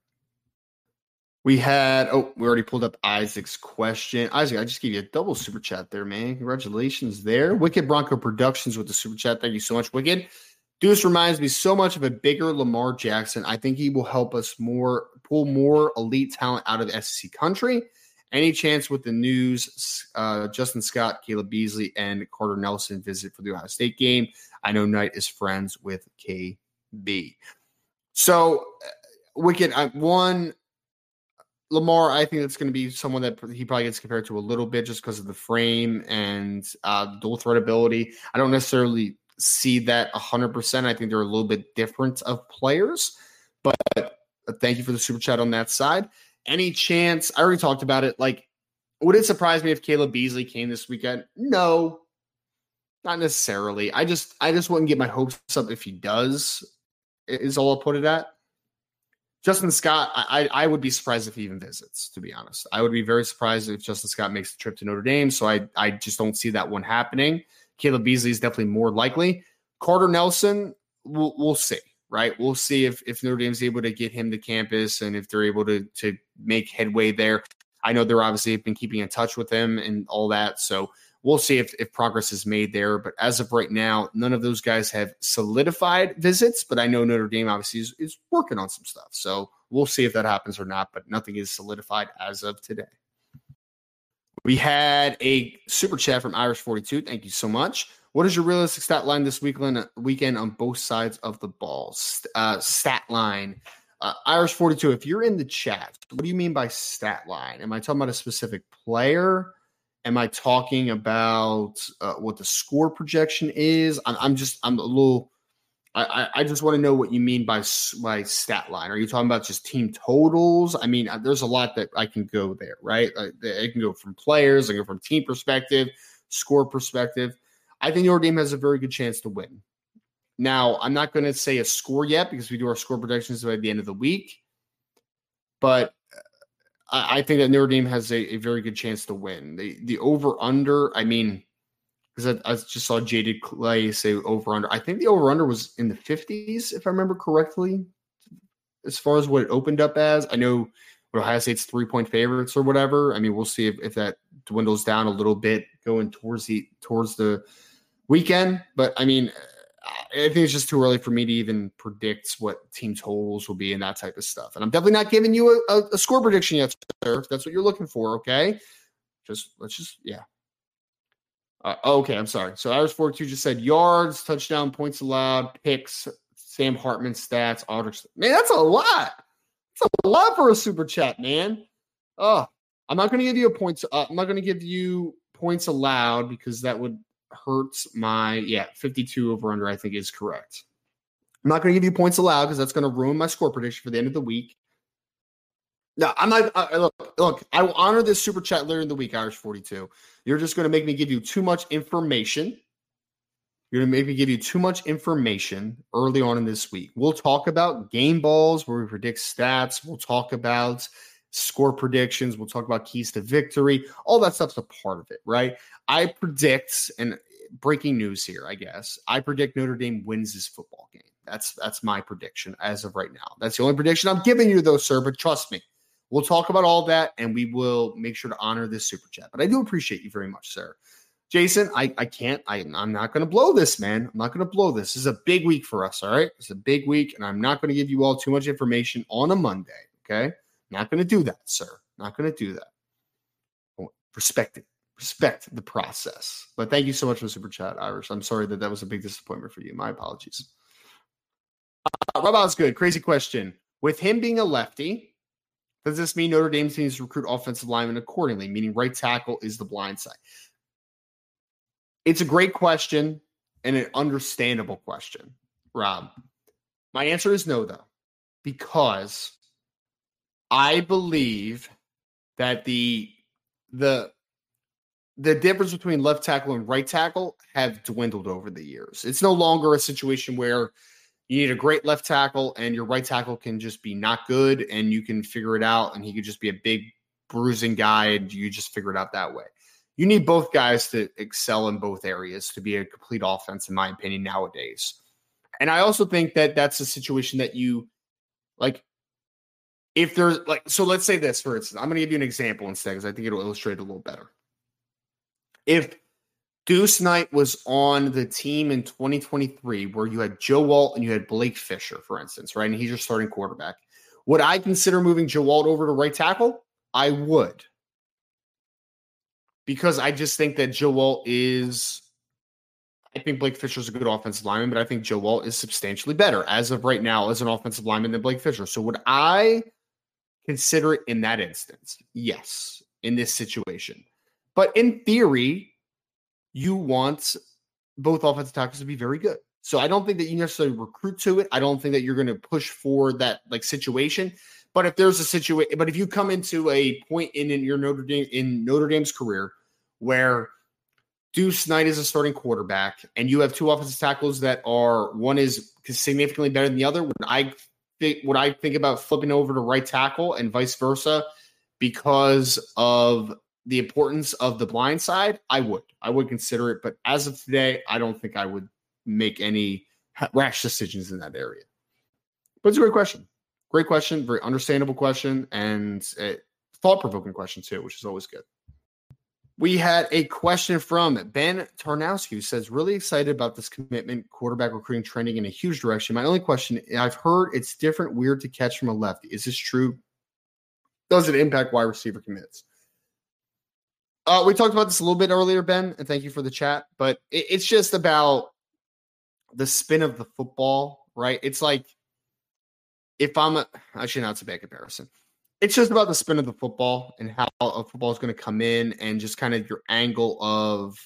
We had oh, we already pulled up Isaac's question. Isaac, I just gave you a double super chat there, man. Congratulations there. Wicked Bronco Productions with the super chat. Thank you so much, Wicked. Deuce reminds me so much of a bigger Lamar Jackson. I think he will help us more pull more elite talent out of the SEC country. Any chance with the news? Uh, Justin Scott, Caleb Beasley, and Carter Nelson visit for the Ohio State game. I know Knight is friends with KB. So, uh, Wicked, I, one, Lamar, I think that's going to be someone that he probably gets compared to a little bit just because of the frame and uh, dual threat ability. I don't necessarily see that 100%. I think they're a little bit different of players, but thank you for the super chat on that side any chance? I already talked about it. Like, would it surprise me if Caleb Beasley came this weekend? No, not necessarily. I just, I just wouldn't get my hopes up if he does. Is all I'll put it at. Justin Scott, I, I would be surprised if he even visits. To be honest, I would be very surprised if Justin Scott makes the trip to Notre Dame. So I, I just don't see that one happening. Caleb Beasley is definitely more likely. Carter Nelson, we'll, we'll see right? We'll see if if Notre Dame's able to get him to campus and if they're able to to make headway there. I know they're obviously been keeping in touch with him and all that, so we'll see if if progress is made there. But as of right now, none of those guys have solidified visits. But I know Notre Dame obviously is, is working on some stuff, so we'll see if that happens or not. But nothing is solidified as of today. We had a super chat from Irish 42. Thank you so much. What is your realistic stat line this weekend? Weekend on both sides of the ball. Uh, stat line. Uh, Irish 42. If you're in the chat, what do you mean by stat line? Am I talking about a specific player? Am I talking about uh, what the score projection is? I'm, I'm just I'm a little I, I just want to know what you mean by by stat line. Are you talking about just team totals? I mean, uh, there's a lot that I can go there, right? It can go from players, I can go from team perspective, score perspective. I think Notre Dame has a very good chance to win. Now, I'm not going to say a score yet because we do our score predictions by the end of the week, but uh, I, I think that Notre Dame has a, a very good chance to win. The the over under, I mean because I, I, just saw Jaded Clay say over under. I think the over under was in the 50s, if I remember correctly, as far as what it opened up as. I know Ohio State's three point favorites or whatever. I mean, we'll see if, if that dwindles down a little bit going towards the towards the weekend. But I mean, I think it's just too early for me to even predict what team totals will be and that type of stuff. And I'm definitely not giving you a, a, a score prediction yet, sir. If that's what you're looking for, okay? Just let's just yeah, uh, okay, I'm sorry. So Irish 42 just said yards, touchdown, points allowed, picks, Sam Hartman stats, Audric. Man, that's a lot. That's a lot for a super chat, man. Oh, I'm not going to give you a points. Uh, I'm not going to give you points allowed because that would hurt my yeah 52 over under. I think is correct. I'm not going to give you points allowed because that's going to ruin my score prediction for the end of the week. No, I'm not. Uh, look, look. I will honor this super chat later in the week, Irish 42. You're just going to make me give you too much information. You're going to make me give you too much information early on in this week. We'll talk about game balls where we predict stats. We'll talk about score predictions. We'll talk about keys to victory. All that stuff's a part of it, right? I predict, and breaking news here, I guess. I predict Notre Dame wins this football game. That's that's my prediction as of right now. That's the only prediction I'm giving you, though, sir. But trust me, We'll talk about all that and we will make sure to honor this super chat. But I do appreciate you very much, sir. Jason, I, I can't, I, I'm not going to blow this, man. I'm not going to blow this. This is a big week for us, all right? It's a big week, and I'm not going to give you all too much information on a Monday, okay? Not going to do that, sir. Not going to do that. Respect it. Respect the process. But thank you so much for the super chat, Irish. I'm sorry that that was a big disappointment for you. My apologies. Uh, Rob good. Crazy question. With him being a lefty, does this mean Notre Dame needs to recruit offensive linemen accordingly, meaning right tackle is the blind side? It's a great question and an understandable question, Rob. My answer is no, though, because I believe that the the the difference between left tackle and right tackle have dwindled over the years. It's no longer a situation where you need a great left tackle, and your right tackle can just be not good, and you can figure it out, and he could just be a big bruising guy, and you just figure it out that way. You need both guys to excel in both areas to be a complete offense, in my opinion, nowadays. And I also think that that's a situation that you like. If there's like, so let's say this for instance, I'm going to give you an example instead because I think it'll illustrate a little better. If Deuce Knight was on the team in 2023 where you had Joe Alt and you had Blake Fisher, for instance, right? And he's your starting quarterback. Would I consider moving Joe Alt over to right tackle? I would. Because I just think that Joe Alt is I think Blake Fisher is a good offensive lineman, but I think Joe Alt is substantially better as of right now as an offensive lineman than Blake Fisher. So would I consider it in that instance? Yes, in this situation. But in theory, you want both offensive tackles to be very good. So I don't think that you necessarily recruit to it. I don't think that you're going to push for that like situation. But if there's a situation, but if you come into a point in, in your Notre Dame in Notre Dame's career where Deuce Knight is a starting quarterback, and you have two offensive tackles that are one is significantly better than the other. When I think, would I think about flipping over to right tackle and vice versa because of the importance of the blind side, I would. I would consider it. But as of today, I don't think I would make any rash decisions in that area. But it's a great question. Great question. Very understandable question. And thought provoking question, too, which is always good. We had a question from Ben Tarnowski who says, really excited about this commitment, quarterback recruiting trending in a huge direction. My only question I've heard it's different, weird to catch from a lefty. Is this true? Does it impact wide receiver commits? Uh, we talked about this a little bit earlier, Ben, and thank you for the chat. But it, it's just about the spin of the football, right? It's like if I'm a, actually not it's a bad comparison. It's just about the spin of the football and how a football is going to come in and just kind of your angle of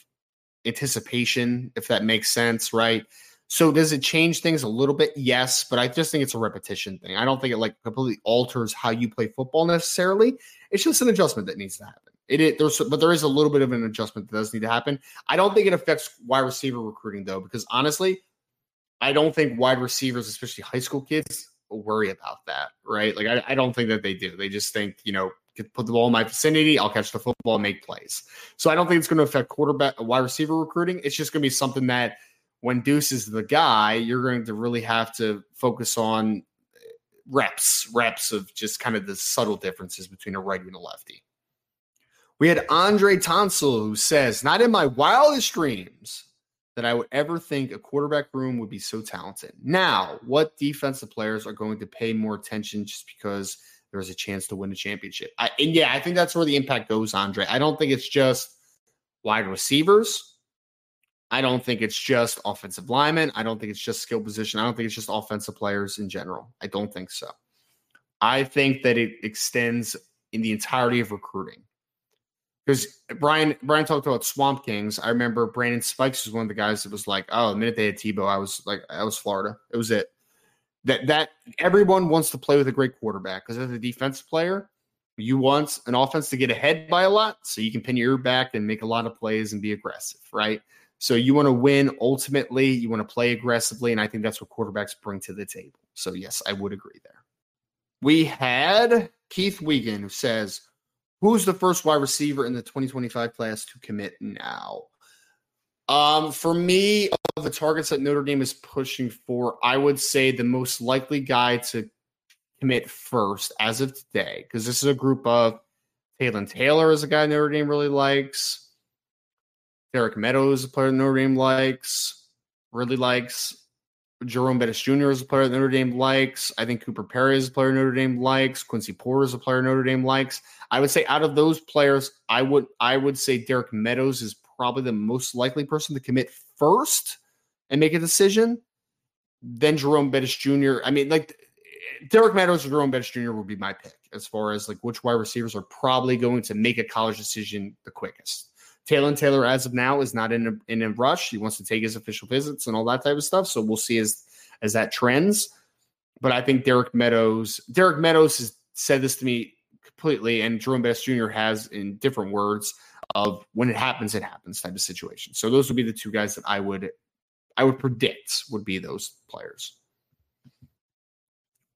anticipation, if that makes sense, right? So does it change things a little bit? Yes, but I just think it's a repetition thing. I don't think it like completely alters how you play football necessarily. It's just an adjustment that needs to happen. It, it there's but there is a little bit of an adjustment that does need to happen. I don't think it affects wide receiver recruiting though, because honestly, I don't think wide receivers, especially high school kids, worry about that, right? Like I, I don't think that they do. They just think, you know, put the ball in my vicinity, I'll catch the football, make plays. So I don't think it's going to affect quarterback uh, wide receiver recruiting. It's just going to be something that when Deuce is the guy, you're going to really have to focus on uh, reps, reps of just kind of the subtle differences between a righty and a lefty. We had Andre Tonsil who says, Not in my wildest dreams that I would ever think a quarterback room would be so talented. Now, what defensive players are going to pay more attention just because there's a chance to win a championship? I, and yeah, I think that's where the impact goes, Andre. I don't think it's just wide receivers. I don't think it's just offensive linemen. I don't think it's just skill position. I don't think it's just offensive players in general. I don't think so. I think that it extends in the entirety of recruiting because Brian Brian talked about Swamp Kings. I remember Brandon Spikes was one of the guys that was like, "Oh, the minute they had Tebow, I was like, I was Florida. It was it." That that everyone wants to play with a great quarterback because as a defensive player, you want an offense to get ahead by a lot, so you can pin your back and make a lot of plays and be aggressive, right? So you want to win ultimately. You want to play aggressively, and I think that's what quarterbacks bring to the table. So yes, I would agree there. We had Keith Wiegand who says Who's the first wide receiver in the 2025 class to commit now? Um, for me, of the targets that Notre Dame is pushing for, I would say the most likely guy to commit first as of today, because this is a group of Talyn Taylor is a guy Notre Dame really likes. Derek Meadows a player Notre Dame likes, really likes. Jerome Bettis Jr. is a player that Notre Dame likes. I think Cooper Perry is a player Notre Dame likes. Quincy Porter is a player Notre Dame likes. I would say out of those players, I would I would say Derek Meadows is probably the most likely person to commit first and make a decision. Then Jerome Bettis Jr. I mean, like Derek Meadows or Jerome Bettis Jr. would be my pick as far as like which wide receivers are probably going to make a college decision the quickest. Talyn Taylor, as of now, is not in a, in a rush. He wants to take his official visits and all that type of stuff. So we'll see as as that trends. But I think Derek Meadows, Derek Meadows has said this to me completely, and Jerome Bettis Jr. has in different words of when it happens, it happens type of situation. So those would be the two guys that I would I would predict would be those players.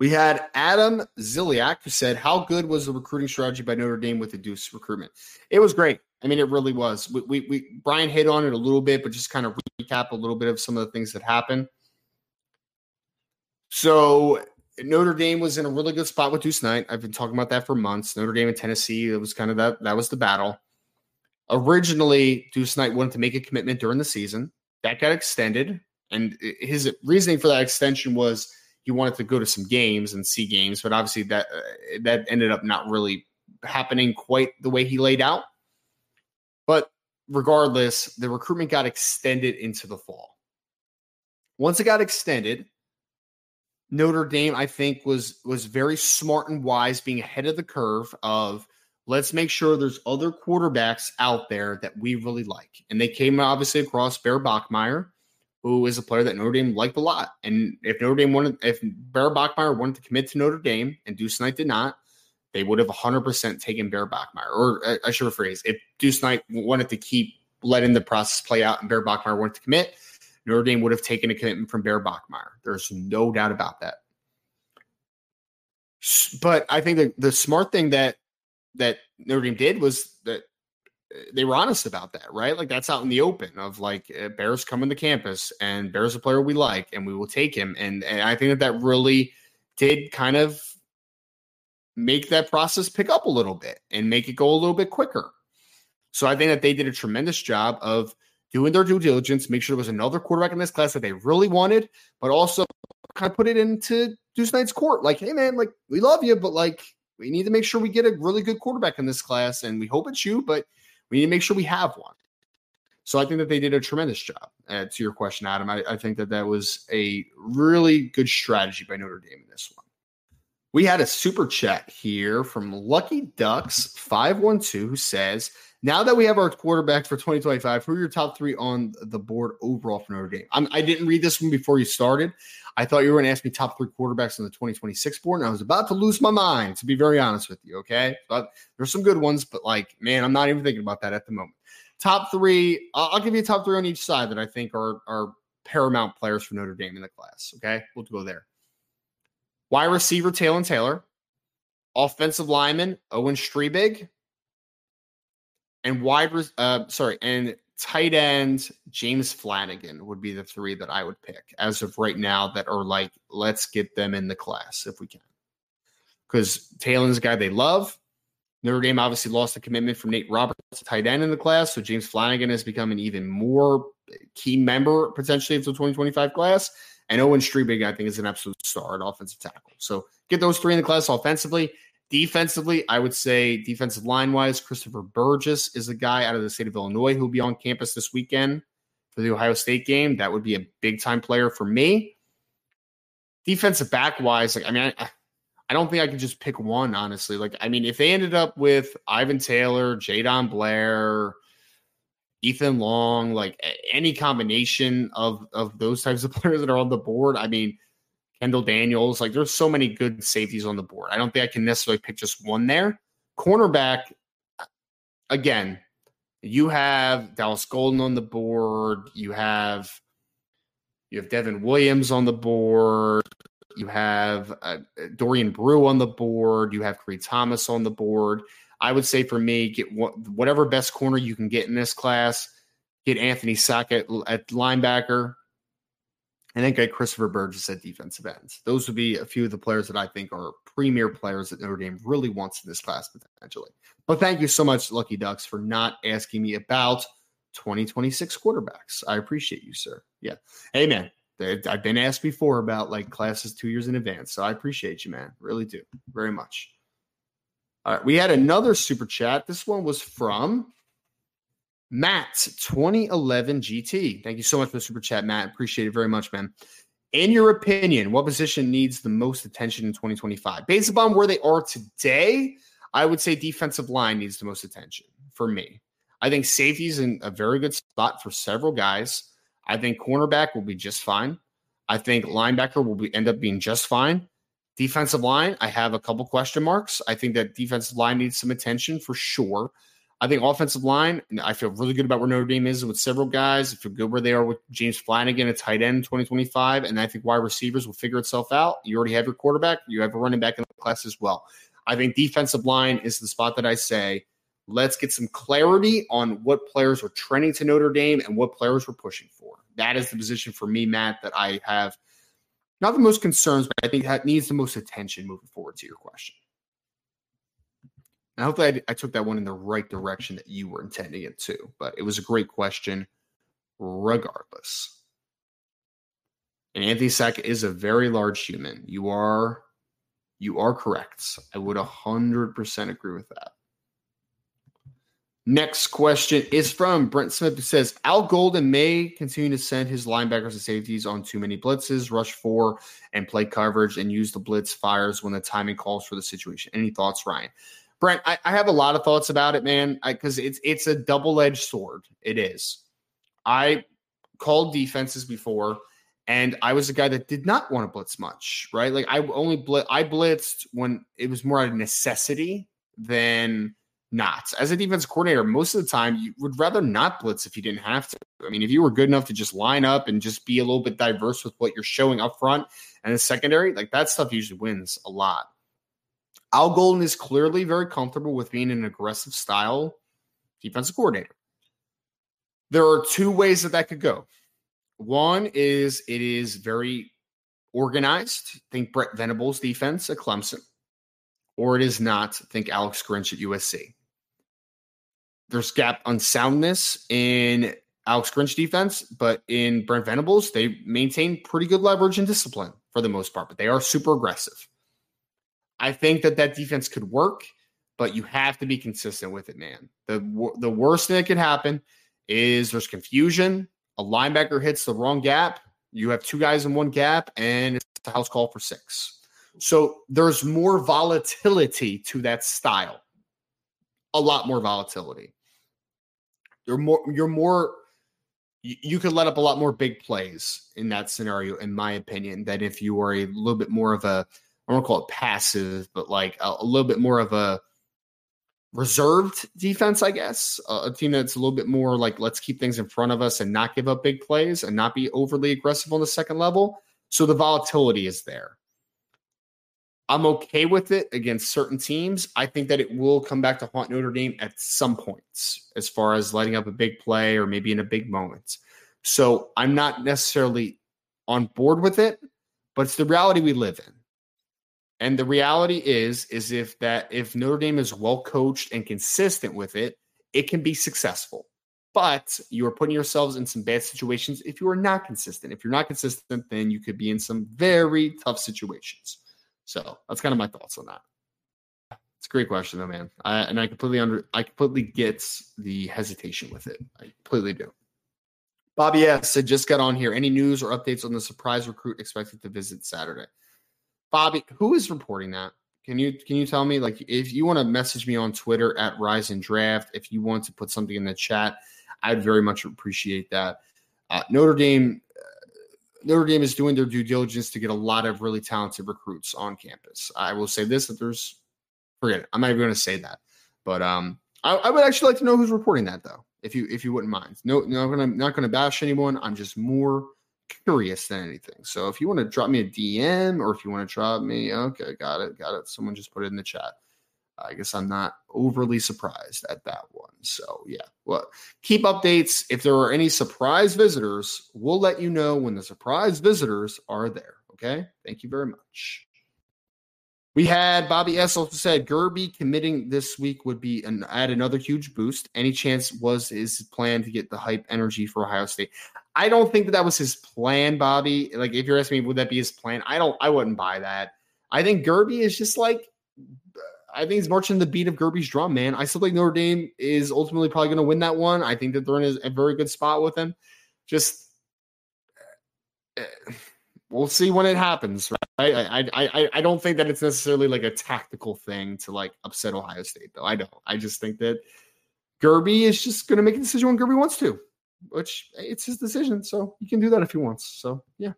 We had Adam Ziliak who said, How good was the recruiting strategy by Notre Dame with the Deuce recruitment? It was great. I mean, it really was. We, we, we Brian hit on it a little bit, but just kind of recap a little bit of some of the things that happened. So Notre Dame was in a really good spot with Deuce Knight. I've been talking about that for months. Notre Dame and Tennessee, it was kind of that that was the battle. Originally, Deuce Knight wanted to make a commitment during the season. That got extended, and his reasoning for that extension was he wanted to go to some games and see games, but obviously that uh, that ended up not really happening quite the way he laid out. But regardless, the recruitment got extended into the fall. Once it got extended, Notre Dame, I think, was was very smart and wise, being ahead of the curve of let's make sure there's other quarterbacks out there that we really like. And they came obviously across Bear Bachmeier, who is a player that Notre Dame liked a lot. And if Notre Dame wanted, if Bear Bachmeier wanted to commit to Notre Dame and Deuce Knight did not, they would have 100% taken Bear Bachmeier. Or uh, I should rephrase, if Deuce Knight wanted to keep letting the process play out and Bear Bachmeier wanted to commit, Notre Dame would have taken a commitment from Bear Bachmeier. There's no doubt about that. But I think that the smart thing that that Notre Dame did was that they were honest about that, right? Like that's out in the open of like uh, Bears coming to campus and Bears a player we like and we will take him. And, and I think that that really did kind of make that process pick up a little bit and make it go a little bit quicker. So I think that they did a tremendous job of doing their due diligence, make sure there was another quarterback in this class that they really wanted, but also kind of put it into Deuce Knight's court. Like, hey man, like we love you, but like we need to make sure we get a really good quarterback in this class, and we hope it's you, but We need to make sure we have one. So I think that they did a tremendous job. Uh, to your question, Adam, I, I think that that was a really good strategy by Notre Dame in this one. We had a super chat here from Lucky Ducks 512 who says, Now that we have our quarterback for 2025, who are your top three on the board overall for Notre Dame? I'm, I did not read this one before you started. I thought you were going to ask me top three quarterbacks on the 2026 board, and I was about to lose my mind, to be very honest with you. Okay. But there's some good ones, but like, man, I'm not even thinking about that at the moment. Top three, I'll give you a top three on each side that I think are, are paramount players for Notre Dame in the class. Okay. We'll go there. Wide receiver, Talyn Taylor. Offensive lineman, Owen Strebig. And wide, uh, sorry, and tight end, James Flanagan would be the three that I would pick as of right now that are like, let's get them in the class if we can. Because Taylor's a guy they love. Notre Dame obviously lost the commitment from Nate Roberts, to tight end in the class. So James Flanagan has become an even more key member potentially of the 2025 class. And Owen Strebig, I think, is an absolute star at offensive tackle. So get those three in the class offensively. Defensively, I would say defensive line wise, Christopher Burgess is a guy out of the state of Illinois who'll be on campus this weekend for the Ohio State game. That would be a big time player for me. Defensive back wise, like I mean, I, I don't think I could just pick one, honestly. Like, I mean, if they ended up with Ivan Taylor, Jadon Blair, Ethan Long, like any combination of of those types of players that are on the board. I mean, Kendall Daniels, like there's so many good safeties on the board. I don't think I can necessarily pick just one there. Cornerback, again, you have Dallas Golden on the board. You have you have Devin Williams on the board. You have uh, Dorian Brew on the board. You have Creed Thomas on the board. I would say for me, get whatever best corner you can get in this class. Get Anthony Sacca at linebacker, and then get Christopher Burgess at defensive ends. Those would be a few of the players that I think are premier players that Notre Dame really wants in this class potentially. But thank you so much, Lucky Ducks, for not asking me about 2026 quarterbacks. I appreciate you, sir. Yeah. Hey, man. I've been asked before about like classes two years in advance. So I appreciate you, man. Really do. Very much. All right, we had another super chat. This one was from Matt 2011 GT. Thank you so much for the super chat, Matt. Appreciate it very much, man. In your opinion, what position needs the most attention in 2025? Based upon where they are today, I would say defensive line needs the most attention for me. I think safety is in a very good spot for several guys. I think cornerback will be just fine. I think linebacker will be end up being just fine. Defensive line, I have a couple question marks. I think that defensive line needs some attention for sure. I think offensive line, I feel really good about where Notre Dame is with several guys. I feel good where they are with James Flanagan at tight end 2025. And I think wide receivers will figure itself out. You already have your quarterback, you have a running back in the class as well. I think defensive line is the spot that I say, let's get some clarity on what players are trending to Notre Dame and what players we're pushing for. That is the position for me, Matt, that I have – not the most concerns, but I think that needs the most attention moving forward to your question. And hopefully I, I took that one in the right direction that you were intending it to. But it was a great question, regardless. And Anthony Sacca is a very large human. You are you are correct. I would 100% agree with that. Next question is from Brent Smith who says Al Golden may continue to send his linebackers and safeties on too many blitzes, rush four, and play coverage, and use the blitz fires when the timing calls for the situation. Any thoughts, Ryan? Brent, I, I have a lot of thoughts about it, man, because it's it's a double edged sword. It is. I called defenses before, and I was a guy that did not want to blitz much, right? Like I only blitz, I blitzed when it was more out of necessity than not. As a defense coordinator, most of the time you would rather not blitz if you didn't have to. I mean, if you were good enough to just line up and just be a little bit diverse with what you're showing up front and the secondary, like that stuff usually wins a lot. Al Golden is clearly very comfortable with being an aggressive style defensive coordinator. There are two ways that that could go. One is it is very organized. Think Brent Venables' defense at Clemson, or it is not. Think Alex Grinch at USC there's gap on soundness in Alex Grinch defense, but in Brent Venables, they maintain pretty good leverage and discipline for the most part, but they are super aggressive. I think that that defense could work, but you have to be consistent with it, man. The the worst thing that could happen is there's confusion. A linebacker hits the wrong gap. You have two guys in one gap, and it's a house call for six. So there's more volatility to that style. A lot more volatility. You're more. You're more. You, could let up a lot more big plays in that scenario, in my opinion, than if you were a little bit more of a. I don't call it passive, but like a, a little bit more of a reserved defense, I guess. Uh, a team that's a little bit more like, let's keep things in front of us and not give up big plays and not be overly aggressive on the second level. So the volatility is there. I'm okay with it against certain teams. I think that it will come back to haunt Notre Dame at some points as far as lighting up a big play or maybe in a big moment. So I'm not necessarily on board with it, but it's the reality we live in. And the reality is, is if that if Notre Dame is well coached and consistent with it, it can be successful. But you are putting yourselves in some bad situations if you are not consistent. If you're not consistent, then you could be in some very tough situations. So that's kind of my thoughts on that. It's a great question, though, man. I, and I completely under, I completely get the hesitation with it. I completely do. Bobby S said, just got on here. Any news or updates on the surprise recruit expected to visit Saturday? Bobby, who is reporting that? Can you can you tell me like if you want to message me on Twitter at Rise and Draft, if you want to put something in the chat, I'd very much appreciate that. Uh, Notre Dame uh, Notre Dame is doing their due diligence to get a lot of really talented recruits on campus. I will say this: that there's forget it. I'm not even going to say that, but um, I, I, would actually like to know who's reporting that though, if you if you wouldn't mind. No, no, I'm not going to bash anyone. I'm just more curious than anything. So if you want to drop me a DM or if you want to drop me, okay, got it, got it. Someone just put it in the chat. I guess I'm not overly surprised at that one. So yeah, well, keep updates. If there are any surprise visitors, we'll let you know when the surprise visitors are there. Okay. Thank you very much. We had Bobby S also said Gerby committing this week would be an add another huge boost. Any chance was his plan to get the hype energy for Ohio State? I don't think that that was his plan, Bobby. Like if you're asking me, would that be his plan? I don't. I wouldn't buy that. I think Gerby is just like. I think he's marching the beat of Gerby's drum, man. I still think Notre Dame is ultimately probably going to win that one. I think that they're in a, very good spot with him. Just eh, we'll see when it happens, right? I, I I don't think that it's necessarily like a tactical thing to like upset Ohio State, though. I don't. I just think that Gerby is just going to make a decision when Gerby wants to, which it's his decision, so he can do that if he wants. So yeah.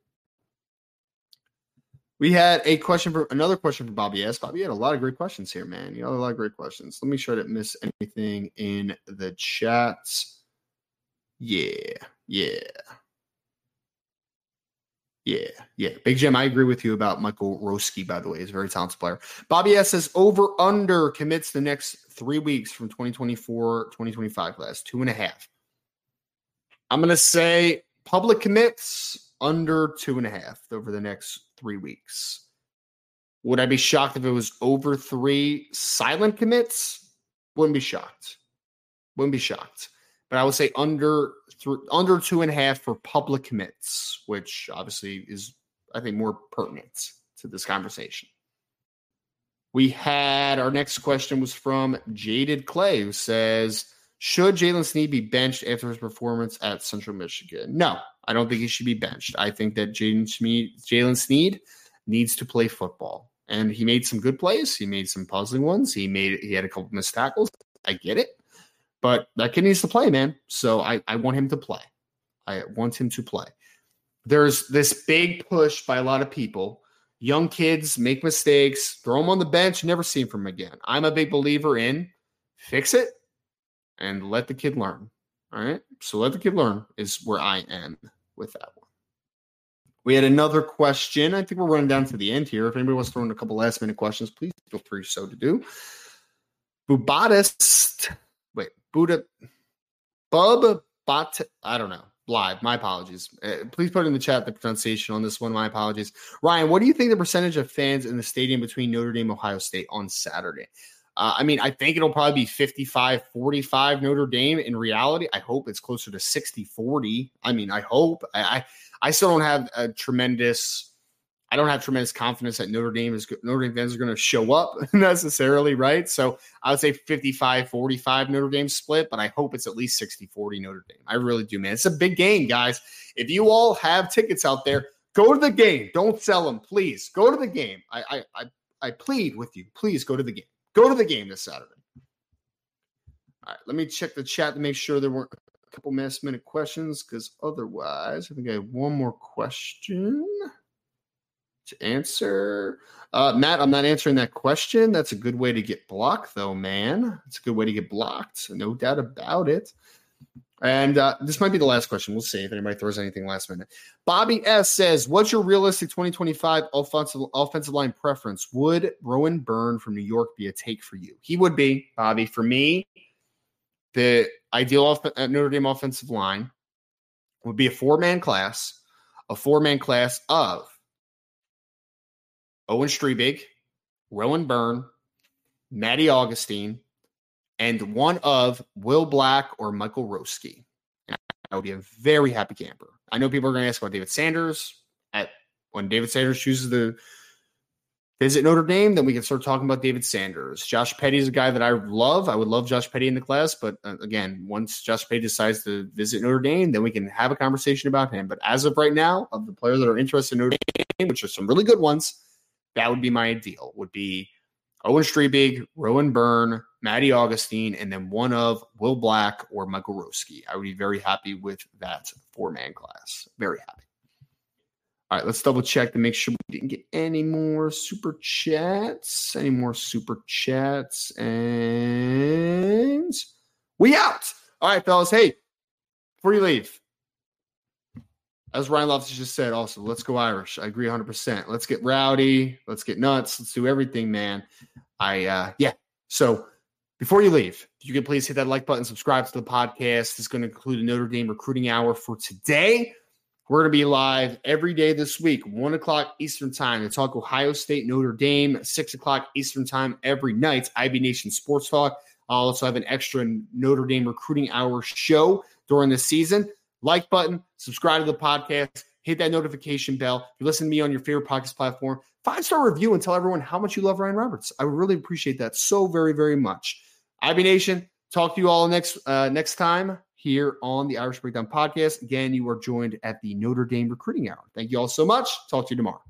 We had a question for another question for Bobby S. Bobby had a lot of great questions here, man. You had a lot of great questions. Let me sure I didn't miss anything in the chats. Yeah, yeah. Yeah, yeah. Big Jim, I agree with you about Michael Roski, by the way. He's a very talented player. Bobby S says over under commits the next three weeks from 2024, 2025 class, two and a half. I'm going to say public commits under two and a half over the next three weeks. Would I be shocked if it was over three silent commits? Wouldn't be shocked. Wouldn't be shocked. But I would say under under two and a half for public commits, which obviously is, I think, more pertinent to this conversation. We had our next question was from Jaded Clay, who says, Should Jaylen Sneed be benched after his performance at Central Michigan? No, I don't think he should be benched. I think that Jaylen Sneed needs to play football. And he made some good plays. He made some puzzling ones. He made he had a couple missed tackles. I get it. But that kid needs to play, man. So I, I want him to play. I want him to play. There's this big push by a lot of people. Young kids make mistakes, throw them on the bench, never see them from again. I'm a big believer in fix it and let the kid learn. All right. So let the kid learn is where I am with that one. We had another question. I think we're running down to the end here. If anybody wants to throw in a couple last minute questions, please feel free so to do. Bubadist Wait, Buddha, Bub. I don't know. Live. My apologies. Uh, please put in the chat the pronunciation on this one. My apologies. Ryan, what do you think the percentage of fans in the stadium between Notre Dame Ohio State on Saturday? Uh, I mean, I think it'll probably be 55 45 Notre Dame. In reality, I hope it's closer to 60 40. I mean, I hope. I, I, I still don't have a tremendous I don't have tremendous confidence that Notre Dame is Notre Dame fans are going to show up necessarily, right? So I would say 55 45 Notre Dame split, but I hope it's at least 60 40 Notre Dame. I really do, man. It's a big game, guys. If you all have tickets out there, go to the game. Don't sell them, please. Go to the game. I I I, I plead with you. Please go to the game. Go to the game this Saturday. All right, let me check the chat to make sure there weren't a couple last minute questions because otherwise, I think I have one more question to answer. Uh, Matt, I'm not answering that question. That's a good way to get blocked, though, man. It's a good way to get blocked. No doubt about it. And uh, this might be the last question. We'll see if anybody throws anything last minute. Bobby S says, "What's your realistic 2025 offensive offensive line preference? Would Rowan Byrne from New York be a take for you? He would be, Bobby. For me, the ideal off- uh, Notre Dame offensive line would be a four man class, a four man class of Owen Strebig, Rowan Byrne, Maddie Augustine, and one of Will Black or Michael Roski. I would be a very happy camper. I know people are going to ask about David Sanders. At when David Sanders chooses to visit Notre Dame, then we can start talking about David Sanders. Josh Petty is a guy that I love. I would love Josh Petty in the class, but uh, again, once Josh Petty decides to visit Notre Dame, then we can have a conversation about him. But as of right now, of the players that are interested in Notre Dame, which are some really good ones, that would be my ideal. Would be Owen Strebig, Rowan Byrne, Maddie Augustine, and then one of Will Black or Michael Roski. I would be very happy with that four man class. Very happy. All right, let's double check to make sure we didn't get any more super chats. Any more super chats. And we out. All right, fellas. Hey, before you leave, as Ryan Loftus just said, also, let's go Irish. I agree 100%. Let's get rowdy. Let's get nuts. Let's do everything, man. I, uh, yeah. So before you leave, you can please hit that like button, subscribe to the podcast. It's going to include a Notre Dame recruiting hour for today. We're going to be live every day this week, one o'clock Eastern time to talk Ohio State, Notre Dame, six o'clock Eastern time every night. IB Nation Sports Talk. I'll also have an extra Notre Dame recruiting hour show during the season like button, subscribe to the podcast, hit that notification bell. If you listen to me on your favorite podcast platform, five star review and tell everyone how much you love Ryan Roberts. I would really appreciate that so very, very much. IB Nation, talk to you all next uh, next time here on the Irish Breakdown podcast. Again, you are joined at the Notre Dame Recruiting Hour. Thank you all so much. Talk to you tomorrow.